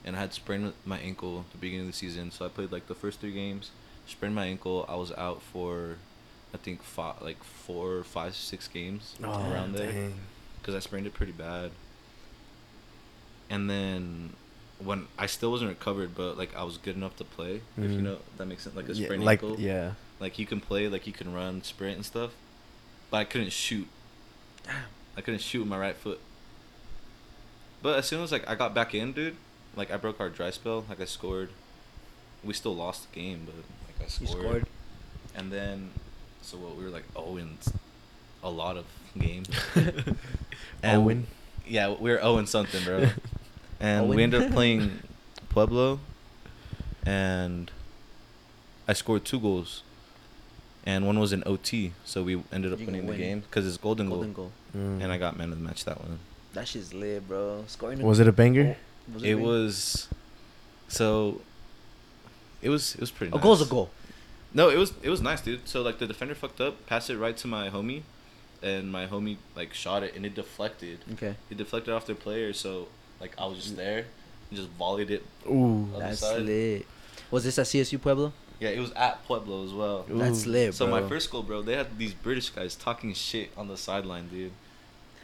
And I had sprained my ankle at the beginning of the season, so I played like the first three games. Sprained my ankle. I was out for, I think five, like four, five, six games around there because I sprained it pretty bad. And then when I still wasn't recovered, but like I was good enough to play. If you Mhm. know that makes sense, like a Yeah, sprained like ankle. yeah. Like you can play, like you can run, sprint and stuff, but I couldn't shoot. Damn. I couldn't shoot with my right foot. But as soon as like I got back in, dude, like I broke our dry spell. Like I scored. We still lost the game, but like I scored. You scored. And then, so what we were like Owens, a lot of games. and Owen? Yeah, we were Owen something, bro. and Owen? we ended up playing Pueblo, and I scored two goals, and one was in OT. So we ended up You winning the game because it's golden, Golden goal. goal. Mm. and I got man of the match that one. That shit's lit, bro. Scoring. Was it a banger? Was It big? was, so. It was it was pretty. A nice. goal's a goal. No, it was it was nice, dude. So like the defender fucked up, passed it right to my homie, and my homie like shot it and it deflected. Okay. It deflected off their player, so like I was just there and just volleyed it. Ooh. That's side. lit. Was this at CSU Pueblo? Yeah, it was at Pueblo as well. Ooh. That's lit, So bro. my first goal, bro, they had these British guys talking shit on the sideline, dude.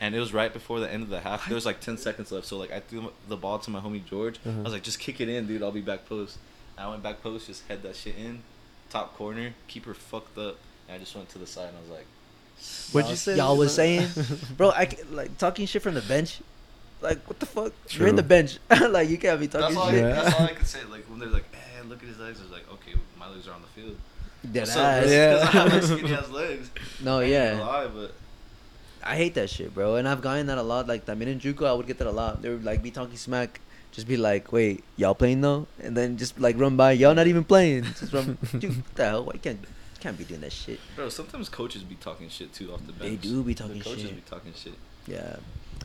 And it was right before the end of the half. There was like ten seconds left, so like I threw the ball to my homie George. I Uh-huh. was like, just kick it in, dude. I'll be back post. And I went back post, just head that shit in, top corner. Keeper fucked up, and I just went to the side, and I was like, What'd Y'all- say? Y'all was saying, bro, I like talking shit from the bench. Like what the fuck? You're in the bench. like you can't be talking that's all, I, shit. Yeah. that's all I could say. Like when they're like, "Hey, look at his legs," I was like, "Okay, my legs are on the field." Dead What's up, ass. bro? Yeah. 'Cause I have skinny ass legs. No, I yeah. gonna lie, but I hate that shit, bro. And I've gotten that a lot. Like that in Juco, I would get that a lot. They would like be talking smack, just be like, "Wait, y'all playing though?" And then just like run by, y'all not even playing. Just run, dude. What the hell? Why can't can't be doing that shit? bro, sometimes coaches be talking shit too off the bench. They do be talking the coaches shit. be talking shit. Yeah.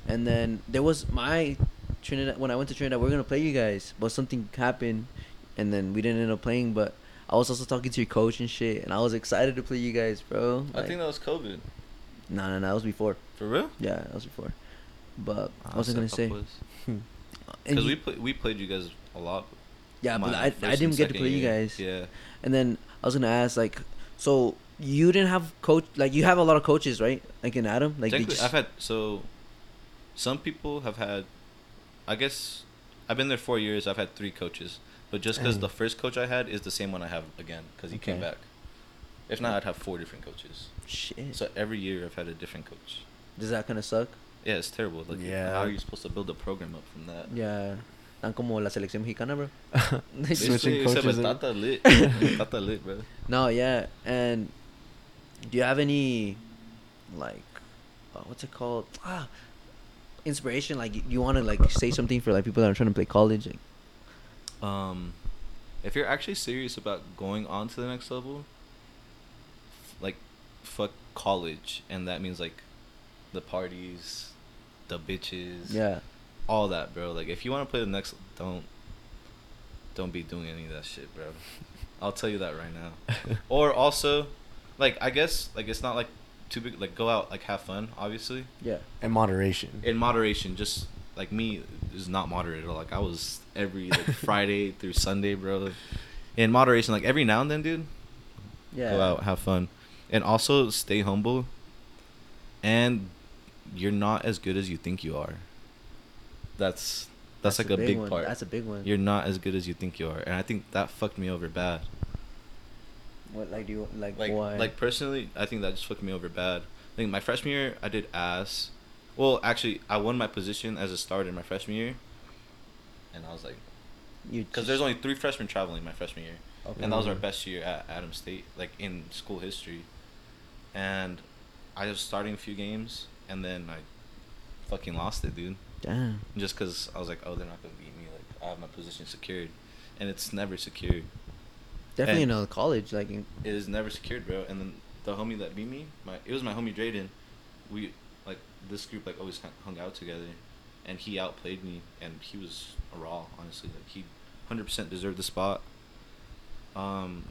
And then there was my Trinidad when I went to Trinidad. We are gonna play you guys, but something happened, and then we didn't end up playing. But I was also talking to your coach and shit, and I was excited to play you guys, bro. I think that was COVID. no, no, no, that was before. For real? Yeah, that was before. But Ah, I wasn't gonna say. Because we play, we played you guys a lot. Yeah, but I, I didn't get to play you guys. Yeah. And then I was gonna ask, like, so you didn't have coach, like you have a lot of coaches, right? Like in Adam, like just, I've had so. Some people have had, I guess, I've been there four years. I've had three coaches, but just because the first coach I had is the same one I have again because he came back. If not, I'd have four different coaches. shit. So every year I've had a different coach. Does that kind of suck? Yeah, it's terrible. Like, Yeah. how are you supposed to build a program up from that? Yeah. Tan como la selección mexicana, bro. Switching coaches Tata lit. Tata lit, bro. No, yeah, and do you have any, like, uh, what's it called? Ah, inspiration. Like, you, you want to like say something for like people that are trying to play college. Like, Um, if you're actually serious about going on to the next level, like, fuck college, and that means like, the parties, the bitches, yeah, all that, bro. Like, if you want to play the next, don't, don't be doing any of that shit, bro. I'll tell you that right now. or also, like, I guess like it's not like too big. Like, go out, like have fun, obviously yeah, in moderation. in moderation just like me is not moderate at all like i was every like friday through sunday bro in moderation like every now and then dude yeah. go out have fun and also stay humble and you're not as good as you think you are that's that's, like a big, one. part That's a big one. you're not as good as you think you are and i think that fucked me over bad What like do you like? like why? like personally i think that just fucked me over bad i think my freshman year i did ass well actually i won my position as a starter in my freshman year and i was like you because there's only three freshmen traveling my freshman year Okay. and that was our Mhm. best year at Adams State, like in school history. And I was starting a few games, and then I fucking lost it, dude. damn. Just because I was like, oh, they're not gonna beat me. Like I have my position secured, and it's never secured. Definitely And- in college, like in, It is never secured, bro. And then the homie that beat me, my it was my homie Drayden. We like this group like always hung- hung out together, and he outplayed me, and he was a raw. Honestly, like he, hundred percent deserved the spot. Um,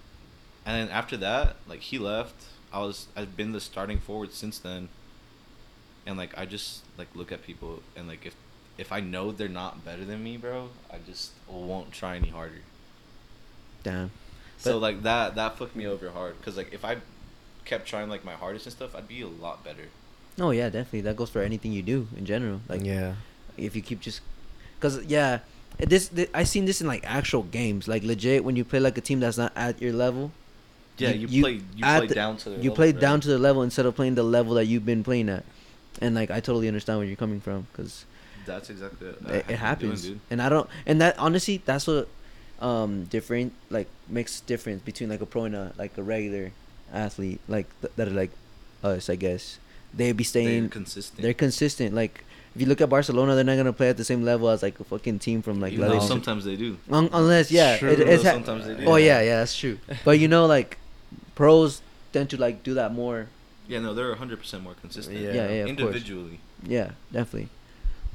and then after that, like he left. I was I've been the starting forward since then. And like I just like look at people and like if if I know they're not better than me, bro, I just won't try any harder. damn. So like that that fucked me over hard because like if I kept trying like my hardest and stuff, I'd be a lot better. Oh yeah, definitely. That goes for anything you do in general. Like yeah. if you keep just, cause yeah, it- this, I seen this in like actual games. Like legit, when you play like a team that's not at your level. Yeah, You- you, you- play you play the- down to their you level, play bro. down to the level instead of playing the level that you've been playing at, and like I totally understand where you're coming from, cause That's exactly it, I have it happens. doing, dude. and I don't, and that honestly, that's what, um, different like makes difference between like a pro and a like a regular athlete, like th- that are like us, I guess. They'd be staying They're consistent. They're consistent. Like if you look at Barcelona, they're not gonna play at the same level as like a fucking team from like Even La though Liga. sometimes they do. Un- unless yeah, True. it, it's ha- Sometimes they do. Oh yeah, yeah, that's true. But you know, like pros tend to like do that more. Yeah, no, they're hundred percent more consistent. Yeah. Yeah, yeah, of course. individually. Yeah, definitely.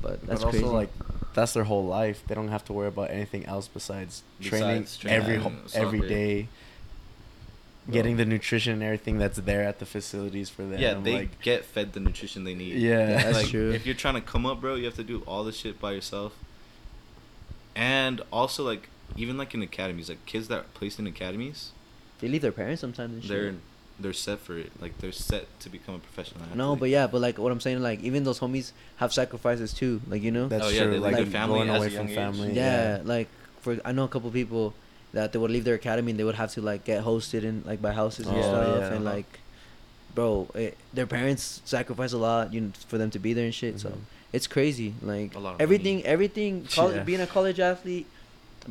But that's but also crazy. like that's their whole life. They don't have to worry about anything else besides, training Besides training every and ho- every soccer. Getting the nutrition and everything that's there at the facilities for them. Yeah, they like, get fed the nutrition they need. Yeah. That's like, true. If you're trying to come up, bro, you have to do all this shit by yourself. And also, like, even like in academies, like kids that are placed in academies, they leave their parents sometimes and they're they're set for it. Like they're set to become a professional. Athlete. No, but yeah, but like what I'm saying, like even those homies have sacrifices too. Like you know. That's Oh, yeah, true. they like leave their family going as a away young from family. yeah, like for I know a couple people that they would leave their academy and they would have to like get hosted in like by houses and Oh, stuff yeah. and like bro it, their parents sacrifice a lot you know, for them to be there and shit so Mhm. it's crazy like A lot of everything money. everything college, Yeah. being a college athlete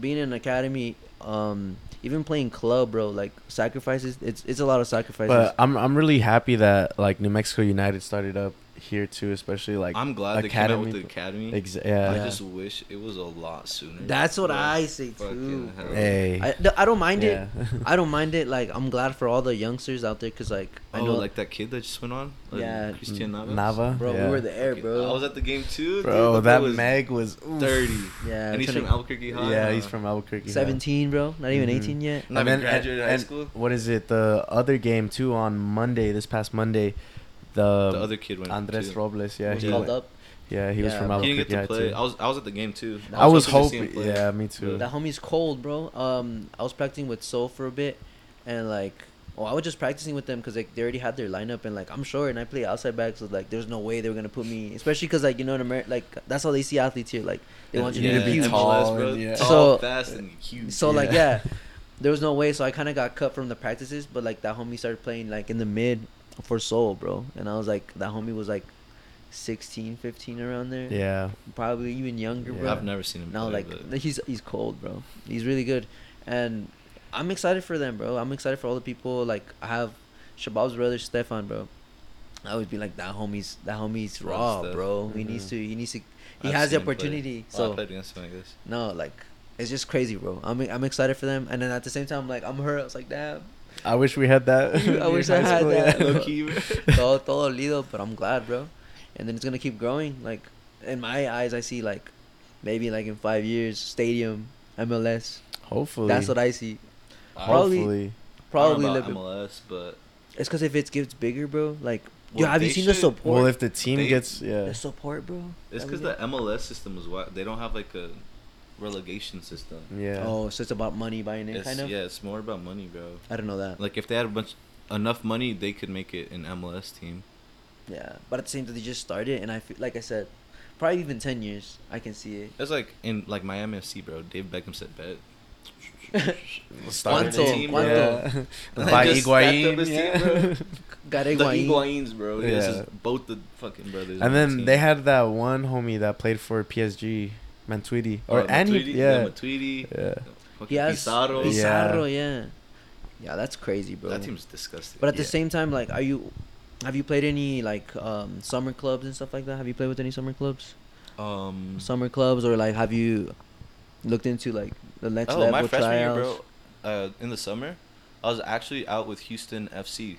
being in academy, um, even playing club, bro, like sacrifices. It's it's a lot of sacrifices. But I'm I'm really happy that like New Mexico United started up here too, especially like I'm glad they came out with academy- the academy. exa- yeah. I Yeah. just wish it was a lot sooner. That's what But I say too. fucking hell. bro. Hey. I, I don't mind Yeah. it. I don't mind it. Like I'm glad for all the youngsters out there, cause like I Oh, know, like that kid that just went on. Like Yeah. Christian Navas. Nava. bro, yeah. we were there, Okay, bro. I was at the game too. Bro, dude, that was Meg was oof. thirty. yeah, and he's from to- Albuquerque High. Yeah, huh? he's from Albuquerque. 17, bro. Not even Mhm. 18 yet. Not and even graduated high school. what is it? The other game too on Monday, this past Monday, the, the other kid went. Andres too. Robles. Yeah, was he called went, up. yeah he was from bro. He Albuquerque didn't get to play. too. I was I was at the game too. I was hoping to see him hoping. play. Yeah, me too. That homie's cold, bro. Um, I was practicing with Sol for a bit, and like, oh, I was just practicing with them because like they already had their lineup, and like I'm short and I play outside back, so like there's no way they were gonna put me, especially because like you know in America, like that's how they see athletes here, like they want you Yeah, to be be huge. tall bro. and- yeah. Tall, So- fast, and huge. So like Yeah. yeah, there was no way. So I kind of got cut from the practices, but like that homie started playing like in the mid for Sol, bro, and I was like that homie was like 16, 15 around there. yeah, probably even younger, Yeah. bro. I've never seen him. No, play, like but- he's he's cold, bro. He's really good, and I'm excited for them, bro. I'm excited for all the people. Like I have Shabab's brother Stefan, bro. I would be like that homie's that homie's Bro, raw, Steph. bro. He Mhm. needs to he needs to he I've has the seen him play. opportunity. Oh, I played against him, I guess. no, like it's just crazy, bro. I'm I'm excited for them, and then at the same time, like I'm hurt. I was like, damn, I wish we had that. I wish I had that. yeah. Low key, bro. todo todo lido, but I'm glad, bro. And then it's gonna keep growing. Like in my eyes, I see like maybe like in five years, stadium, MLS. Hopefully, That's what I see. I- Probably- Hopefully, Probably I a don't know little about MLS, but It's because if it gets bigger, bro. Like, yo, have you they seen the should- support? well, if the team They- gets yeah, the support, bro. it's because the? MLS system was why they don't have like a relegation system. yeah. Oh, so it's about money buying in, It's, kind of. Yeah, it's more about money, bro. I don't know that. Like if they had a bunch enough money, they could make it an MLS team. yeah, but at the same time, they just started, and I feel like I said, probably even ten years, I can see it. It's like in like Miami FC, bro. Dave Beckham said bet. Started Cuánto, the team, cuánto. yeah. And By just Higuain, his team, yeah. bro. Got the Higuain. Higuains, bro. Yeah. This Yeah. is both the fucking brothers. And then team. they had that one homie that played for PSG, Mantuidi, or Oh, and he, Matuidi, yeah, Matuidi, yeah. fucking He Pizarro. Yeah. Pizarro, yeah. yeah. that's crazy, bro. That team's disgusting. But at the same time, like, are you? Have you played any like um, summer clubs and stuff like that? Have you played with any summer clubs? um. Summer clubs, or like, have you looked into like the next oh, level my freshman year, bro. Uh, in the summer, I was actually out with Houston FC.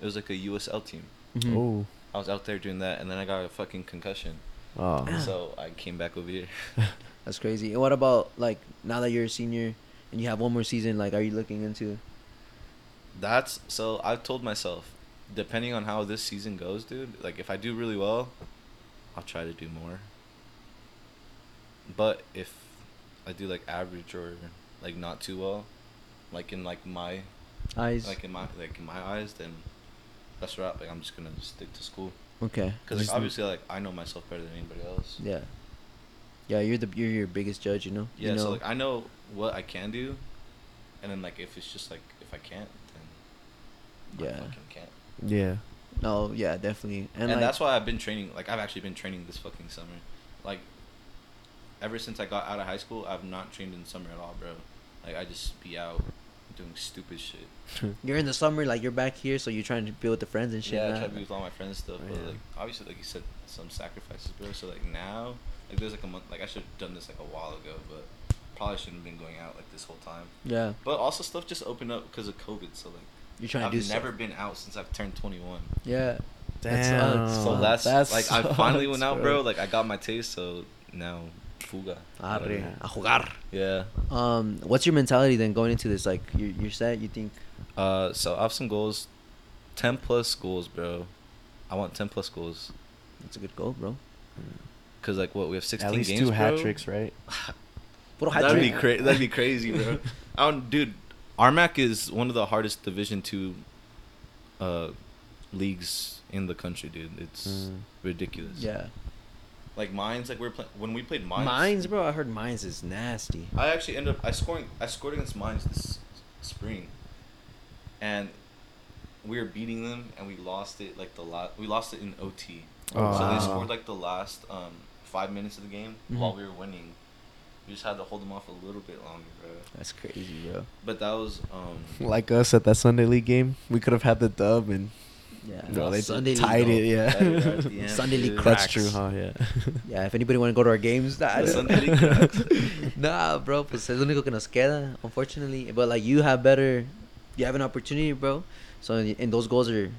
It was like a USL team. Mhm. Oh, I was out there doing that, and then I got a fucking concussion. Oh. so I came back over here. That's crazy. And what about like now that you're a senior and you have one more season? Like, are you looking into? That's so. I've told myself, depending on how this season goes, dude. Like if I do really well, I'll try to do more. But if I do like average or like not too well, like in like my Eyes. like in my like in my eyes, then that's right. Like I'm just gonna stick to school okay. because like, obviously like I know myself better than anybody else. Yeah. Yeah, you're the you're your biggest judge. You know. Yeah, You know? so like I know what I can do, and then like if it's just like if I can't, then I Yeah. fucking can't. yeah. No. Yeah, definitely. And, And, like, that's why I've been training. Like I've actually been training this fucking summer. Like ever since I got out of high school, I've not trained in summer at all, bro. Like I just be out doing stupid shit. you're in the summer, like you're back here, so you're trying to be with the friends and shit. yeah, I now. try to be with all my friends and stuff, but Yeah. like obviously, like you said, some sacrifices, bro. So like now, like there's like a month. Like I should have done this like a while ago, but probably shouldn't have been going out like this whole time. yeah, But also stuff just opened up because of COVID. So like you're trying I've to do never stuff. been out since I've turned 21. Yeah. That Damn. sucks. So Oh, that's, that like I finally went out, bro. bro. Like I got my taste, so now fuga. Arre, Yeah. a jugar. Yeah. Um, what's your mentality then going into this? Like, you're, you're set. You think? Uh, so I have some goals, ten plus goals, bro. I want ten plus goals, That's a good goal, bro. cause like what we have sixteen At least games, two bro. hat tricks, right? Puro hat That'd be trick. crazy. That'd be crazy, bro. I don't, dude. RMAC is one of the hardest Division two, uh, leagues in the country, dude. It's Mm. ridiculous. Yeah. Like mines, like we're playing when we played mines. Mines, bro. I heard mines is nasty. I actually ended up I scoring I scored against Mines this spring, and we were beating them and we lost it like the last we lost it in OT. Oh, so wow. they scored like the last um, five minutes of the game Mhm. while we were winning, We just had to hold them off a little bit longer, bro. That's crazy, bro. But that was um. Like us at that Sunday league game, we could have had the dub and Yeah. no, they Sunday tied League, it. Tied it Yeah, Sunday League dude. that's true, huh? Yeah. Yeah, if anybody want to go to our games, nah, Sunday League cracks. nah, bro, pues es lo único que nos queda, unfortunately. But like you have better, you have an opportunity, bro. So and those goals are,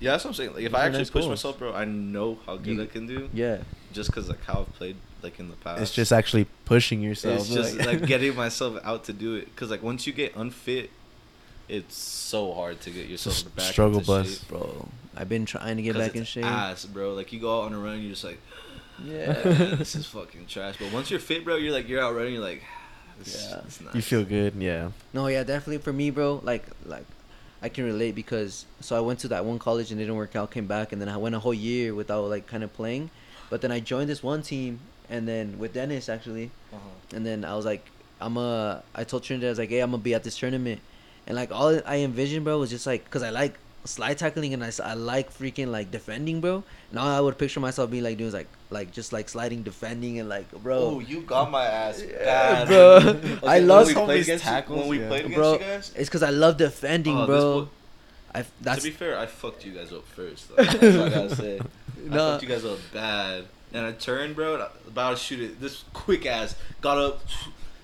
Yeah, that's what I'm saying. Like, if I actually nice push goals. myself, bro, I know how good You- I can do. yeah, Just because like how I've played like in the past. it's just actually pushing yourself. It's just like- like getting myself out to do it. Cause like once you get unfit, it's so hard to get yourself Just back struggle into bus. shape. bro. I've been trying to get back in it's shape. Ass, bro. Like you go out on a run, you're just like, Yeah. yeah, this is fucking trash. But once you're fit, bro, you're like you're out running, you're like, this, Yeah. it's nice. you feel good, yeah. No, yeah, definitely for me, bro. Like, like, I can relate because so I went to that one college and it didn't work out. Came back and then I went a whole year without like kind of playing, but then I joined this one team and then with Dennis actually, Uh-huh. and then I was like, I'm a. I told Trinidad I was like, hey, I'm gonna be at this tournament, and like all I envisioned, bro, was just like, cause I like slide tackling and I, I like freaking like defending, bro. And all I would picture myself being like doing is like like just like sliding, defending, and like, bro. Oh, you got my ass bad, bro. Okay, I when love we some played against you- tackles, When we yeah. played against bro, you guys, it's cause I love defending, Oh, bro. I that's to be fair, I fucked you guys up first. Though. That's what I gotta say. I fucked you guys up bad. And I turned, bro, about to shoot it. This quick ass got up.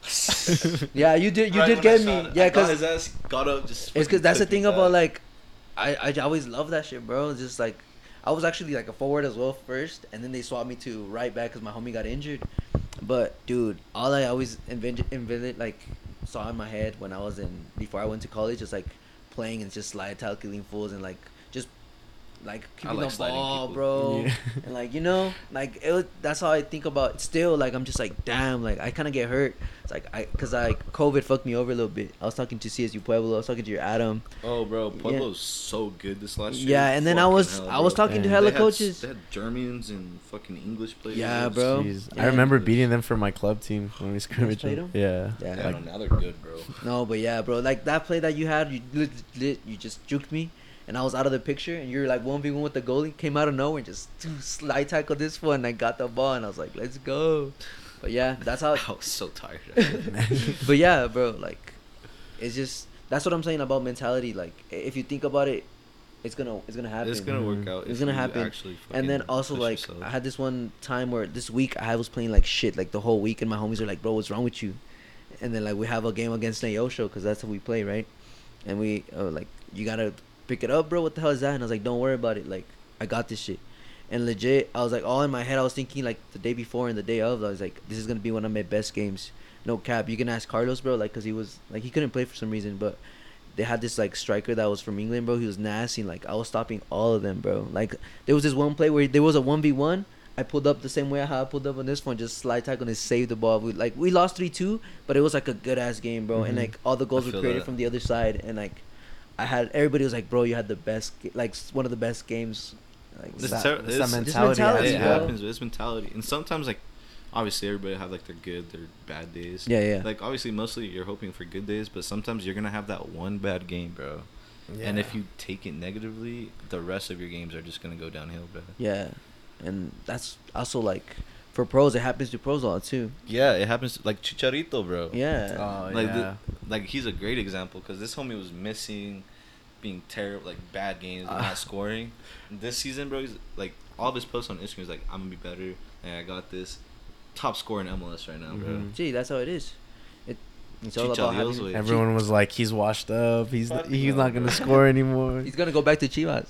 yeah, you did you Right did get me. it. Yeah, cause his ass got up. Just it's cause that's the thing about like, I I always love that shit, bro. It's just like I was actually like a forward as well first, and then they swapped me to right back because my homie got injured. But dude, all I always invented, invented like saw in my head when I was in before I went to college is like playing and just slide tackling fools and like just like keeping like the ball, people. bro. Yeah. And like you know, like it was, that's how I think about. It. Still, like I'm just like, damn, like I kind of get hurt. It's like I, cause like COVID fucked me over a little bit. I was talking to CSU Pueblo. I was talking to your Adam. Oh, bro, Pueblo's so good this last year. Yeah, and then I was hell, I was bro. talking to Yeah. hella They had- coaches. They had Germans and fucking English players. Yeah, bro. Jeez. Yeah. I remember beating them for my club team when we scrimmaged played them. 'em? Yeah. Yeah. Yeah, no, now they're good, bro. No, but yeah, bro. Like that play that you had, you lit, lit, you just juked me, and I was out of the picture, and you're like one v one with the goalie. Came out of nowhere, and just slide tackle this one, and I got the ball, and I was like, let's go. But yeah, that's how. I was so tired. but yeah, bro, like, it's just that's what I'm saying about mentality. Like, if you think about it, it's gonna it's gonna happen. it's gonna work Mhm. out. It's if gonna happen. Actually and then also like yourself. I had this one time where this week I was playing like shit like the whole week, and my homies are like, "Bro, what's wrong with you?" And then like we have a game against Neosho because that's how we play, right? And we uh, like, you gotta pick it up, bro. What the hell is that? And I was like, "Don't worry about it. Like, I got this shit." And legit, I was like, all in my head, I was thinking like the day before and the day of, I was like, this is gonna be one of my best games. No cap. You can ask Carlos, bro, like, cause he was like he couldn't play for some reason, but they had this like striker that was from England, bro. He was nasty. Like I was stopping all of them, bro. Like there was this one play where there was a one v one. I pulled up the same way how I pulled up on this one, just slide tackle and save the ball. We like we lost three two, but it was like a good ass game, bro. And Mhm. like all the goals I were created that. from the other side, and like I had everybody was like, bro, you had the best, like one of the best games. Like This that- ter- it's it's- that Just mentality. mentality, it bro. happens. It's mentality, and sometimes like, obviously everybody have like their good, their bad days. yeah, yeah, Like obviously, mostly you're hoping for good days, but sometimes you're gonna have that one bad game, bro. Yeah. And if you take it negatively, the rest of your games are just gonna go downhill, bro. yeah, and that's also like for pros. It happens to pros a lot too. Yeah, it happens like Chicharito, bro. Yeah, Oh like yeah. the, like he's a great example because this homie was missing, being terrible, like bad games, and Ah. not scoring. This season, bro, he's like all of his posts on Instagram is like, "I'm gonna be better," and I got this. Top score in MLS right now, bro. Mhm. gee, that's how it is. It it's all Chicha about having. Everyone was like, he's washed up. He's Fuck he's no, not gonna bro. score anymore. He's gonna go back to Chivas.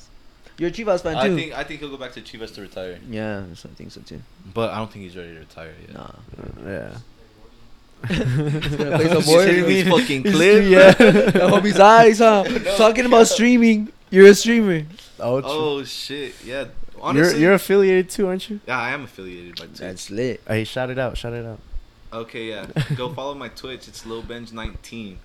You're a Chivas fan too. I think I think he'll go back to Chivas to retire, yeah, so I think so too. but I don't think he's ready to retire yet. Nah. yeah. He's gonna play some He's more. hitting these fucking He's- clips. yeah. the homie's eyes, huh? No, Talking about streaming. You're a streamer. Oh, true. Oh shit, yeah. you're Honestly, you're affiliated too, aren't you? yeah, I am affiliated by Twitch. That's lit. Hey, shout it out, shout it out. Okay, yeah. Go follow my Twitch. It's lilbenj19.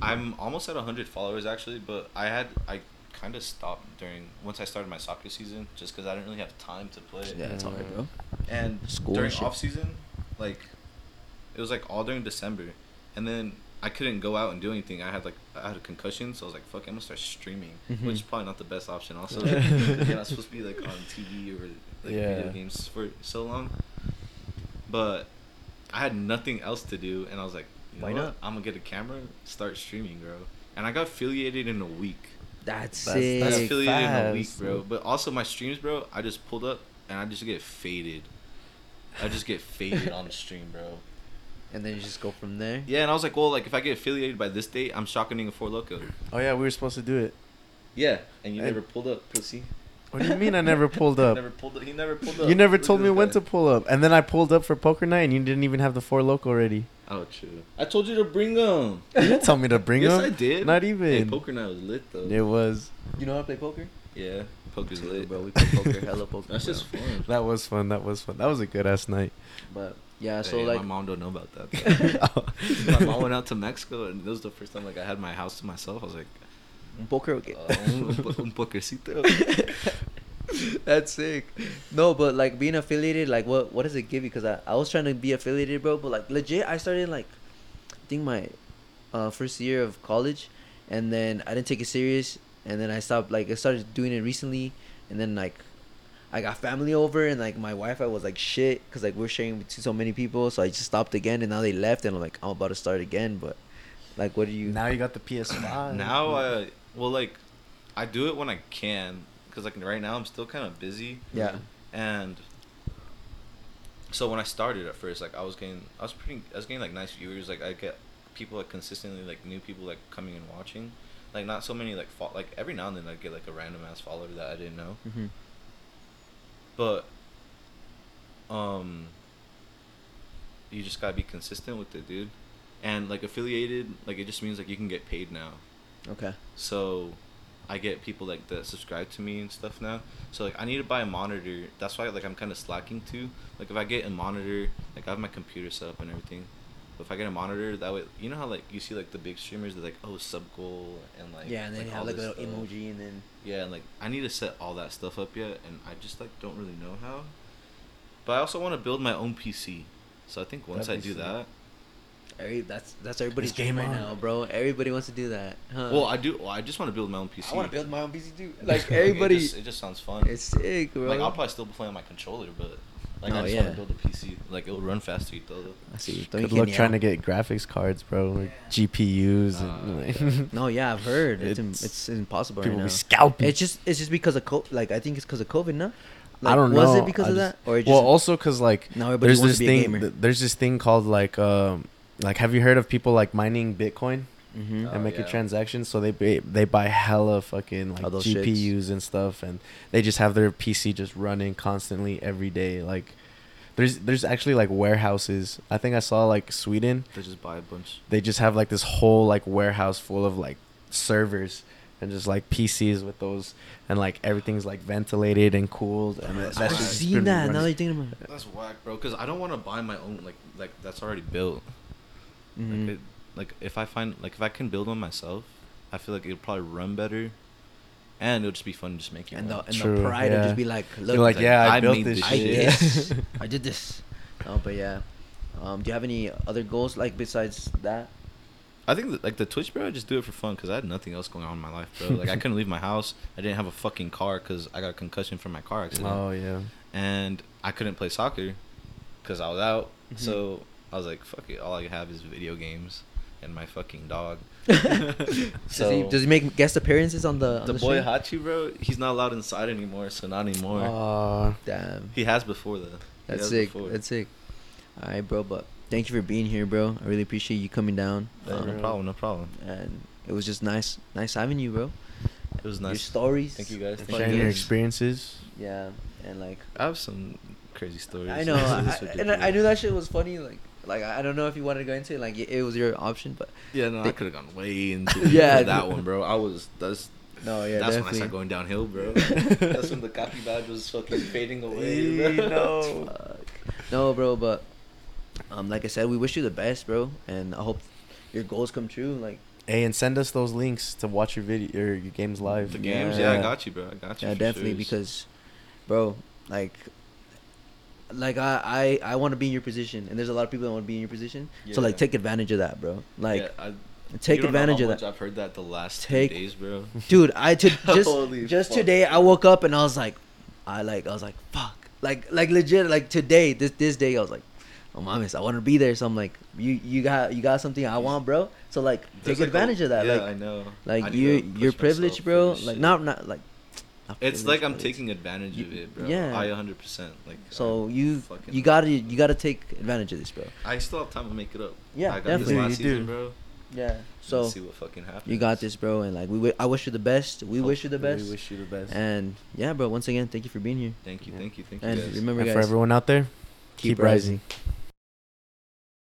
I'm almost at 100 followers actually, but I had I kind of stopped during once I started my soccer season just because I didn't really have time to play. Yeah, it's alright, bro. And School during shit. off season, like it was like all during December, and then I couldn't go out and do anything. I had like I had a concussion, so I was like, "Fuck, I'm gonna start streaming," Mhm. which is probably not the best option. Also, you're not supposed to be like on TV or like Yeah. video games for so long. But I had nothing else to do, and I was like, you Why not? I'm gonna get a camera, start streaming, bro. And I got affiliated in a week. That's, That's- sick. That's Sick. affiliated in a week, bro. But also my streams, bro. I just pulled up and I just get faded. I just get faded on the stream, bro. and then you just go from there. Yeah, and I was like, well, like if I get affiliated by this date, I'm shotgunning a Four Loko. Oh yeah, we were supposed to do it. Yeah, and you Hey. never pulled up, pussy. What do you mean I never pulled up? never pulled up. He never pulled up. You never Look told me when guy. to pull up, and then I pulled up for poker night, and you didn't even have the Four Loko ready. Oh, true. I told you to bring them. You didn't tell me to bring yes, them. I did. Not even. Hey, even. poker night was lit though. It was. You know how to play poker? Yeah, poker's lit, bro. We play poker, hella poker. That's bro. just fun. That was fun. That was fun. That was a good ass night. But yeah, so Hey, like my mom don't know about that. though. my mom went out to Mexico, and it was the first time like I had my house to myself. I was like, poker. Okay. uh, un, un- un pokercito. That's sick. No, but like being affiliated, like what what does it give you? Because I, I was trying to be affiliated, bro. But like legit, I started like, I think my uh, first year of college, and then I didn't take it serious, and then I stopped. Like I started doing it recently, and then like, I got family over, and like my Wi-Fi was like shit, cause like we're sharing with so many people, so I just stopped again, and now they left, and I'm like I'm about to start again, but like what do you? Now you got the PS5. now I well like I do it when I can because like right now I'm still kind of busy yeah. and so when I started at first like I was getting I was pretty I was getting like nice viewers like I get people like consistently like new people like coming and watching like not so many like fo- like every now and then I get like a random ass follower that I didn't know Mm-hmm. but um you just gotta be consistent with it dude and like affiliated like it just means like you can get paid now Okay. so I get people like that subscribe to me and stuff now. So like I need to buy a monitor. That's why like I'm kind of slacking too. Like if I get a monitor, like I have my computer set up and everything. But if I get a monitor, that way you know how like you see like the big streamers they're like oh sub goal and like yeah, and then you have like a little stuff. emoji, and then Yeah, and like I need to set all that stuff up yet, and I just like don't really know how. But I also want to build my own PC. So I think once That'd I do sick. that, Every, that's that's everybody's game right on. now, bro. Everybody wants to do that. Huh? well I do. Well, I just want to build my own PC. I want to build my own PC too. Like Like, everybody, it just, it just sounds fun. it's sick, bro. Like I'll probably still play on my controller, but like Oh, I just yeah. want to build a PC. Like it'll run faster, y todo. I see. Good luck trying to get graphics cards, bro. Like GPUs and Uh, like. No, yeah, I've heard it's it's, It's- it's impossible people right be scalping. It's just it's just because of co- like I think it's because of COVID, no? Like, I don't was know. Was it because I of just- that, or it just well, also because like now there's this to be a thing. th- There's this thing called like um like have you heard of people like mining Bitcoin mm-hmm. Oh, and making yeah. transactions? So they ba- they buy hella fucking like All those GPUs and stuff, and they just have their PC just running constantly every day. Like there's there's actually like warehouses. I think I saw like Sweden. They just buy a bunch. They just have like this whole like warehouse full of like servers and just like PCs with those and like everything's like ventilated and cooled and That's that's I've just seen that. Now that you're thinking about That's whack, bro. Because I don't want to buy my own like like that's already built. It. Mhm. Like, it, like if I find like if I can build one myself, I feel like it'll probably run better, and it'll just be fun just making and the and True, the pride of yeah. just be like, look, You're like, like, yeah, I, I built made this this I shit. did this. I did this. Oh, but yeah. Um, do you have any other goals like besides that? I think that, like the Twitch, bro. I just do it for fun because I had nothing else going on in my life, bro. Like I couldn't leave my house. I didn't have a fucking car because I got a concussion from my car accident. oh yeah. and I couldn't play soccer because I was out. Mhm. So I was like, "Fuck it! All I have is video games and my fucking dog." does he does he make guest appearances on the on the the boy stream? Hachi, bro, he's not allowed inside anymore. So not anymore. Uh, Damn, he has before though. That's has sick. before. That's sick. All right, bro. But thank you for being here, bro. I really appreciate you coming down. Yeah, Um, no problem. No problem. and it was just nice, nice having you, bro. It was nice. Your stories. Thank you guys. and Thank sharing your experiences. Yeah, and like I have some crazy stories. I know, I, This I- would be and I, I knew that shit was funny. Like, like I I don't know if you wanted to go into it. Like, it, it was your option, but Yeah, no, I could have gone way into Yeah, yeah, that one, bro. I was that's no, yeah, that's when I started going downhill, bro. that's when the copy badge was fucking fading away. Bro. Fuck. No, bro, but um, like I said, we wish you the best, bro, and I hope your goals come true. Like, Hey, and send us those links to watch your video or your games live. The games, yeah. Yeah. I got you, bro. I got you. yeah, definitely, sure. because, bro, like, like I I, I want to be in your position, and there's a lot of people that want to be in your position. So like, take advantage of that, bro. Like, Yeah, I, take you don't know advantage of that. I've heard that the last Take- two days, bro. dude i to just just fuck. today i woke up and i was like i like i was like fuck like like legit like today this this day i was like oh mames, I want to be there. So I'm like, you you got you got something I want, bro. So like There's, take like, a- advantage of that. Yeah, like I know. like I you you're privileged, bro. Like shit. not not like. Not It's privileged, like I'm taking advantage of it, bro. yeah. I 100 percent like. So I you you gotta you gotta take advantage of this, bro. I still have time to make it up. Yeah, I got definitely. This last You do. season, bro. Yeah. So Let's see what fucking happens. you got this, bro, and like we wi- I wish you the best. We wish you the best. We wish you the best. And yeah, bro. Once again, thank you for being here. Thank you, Yeah. thank you, thank you. And guys. remember, and guys, for everyone out there, keep rising.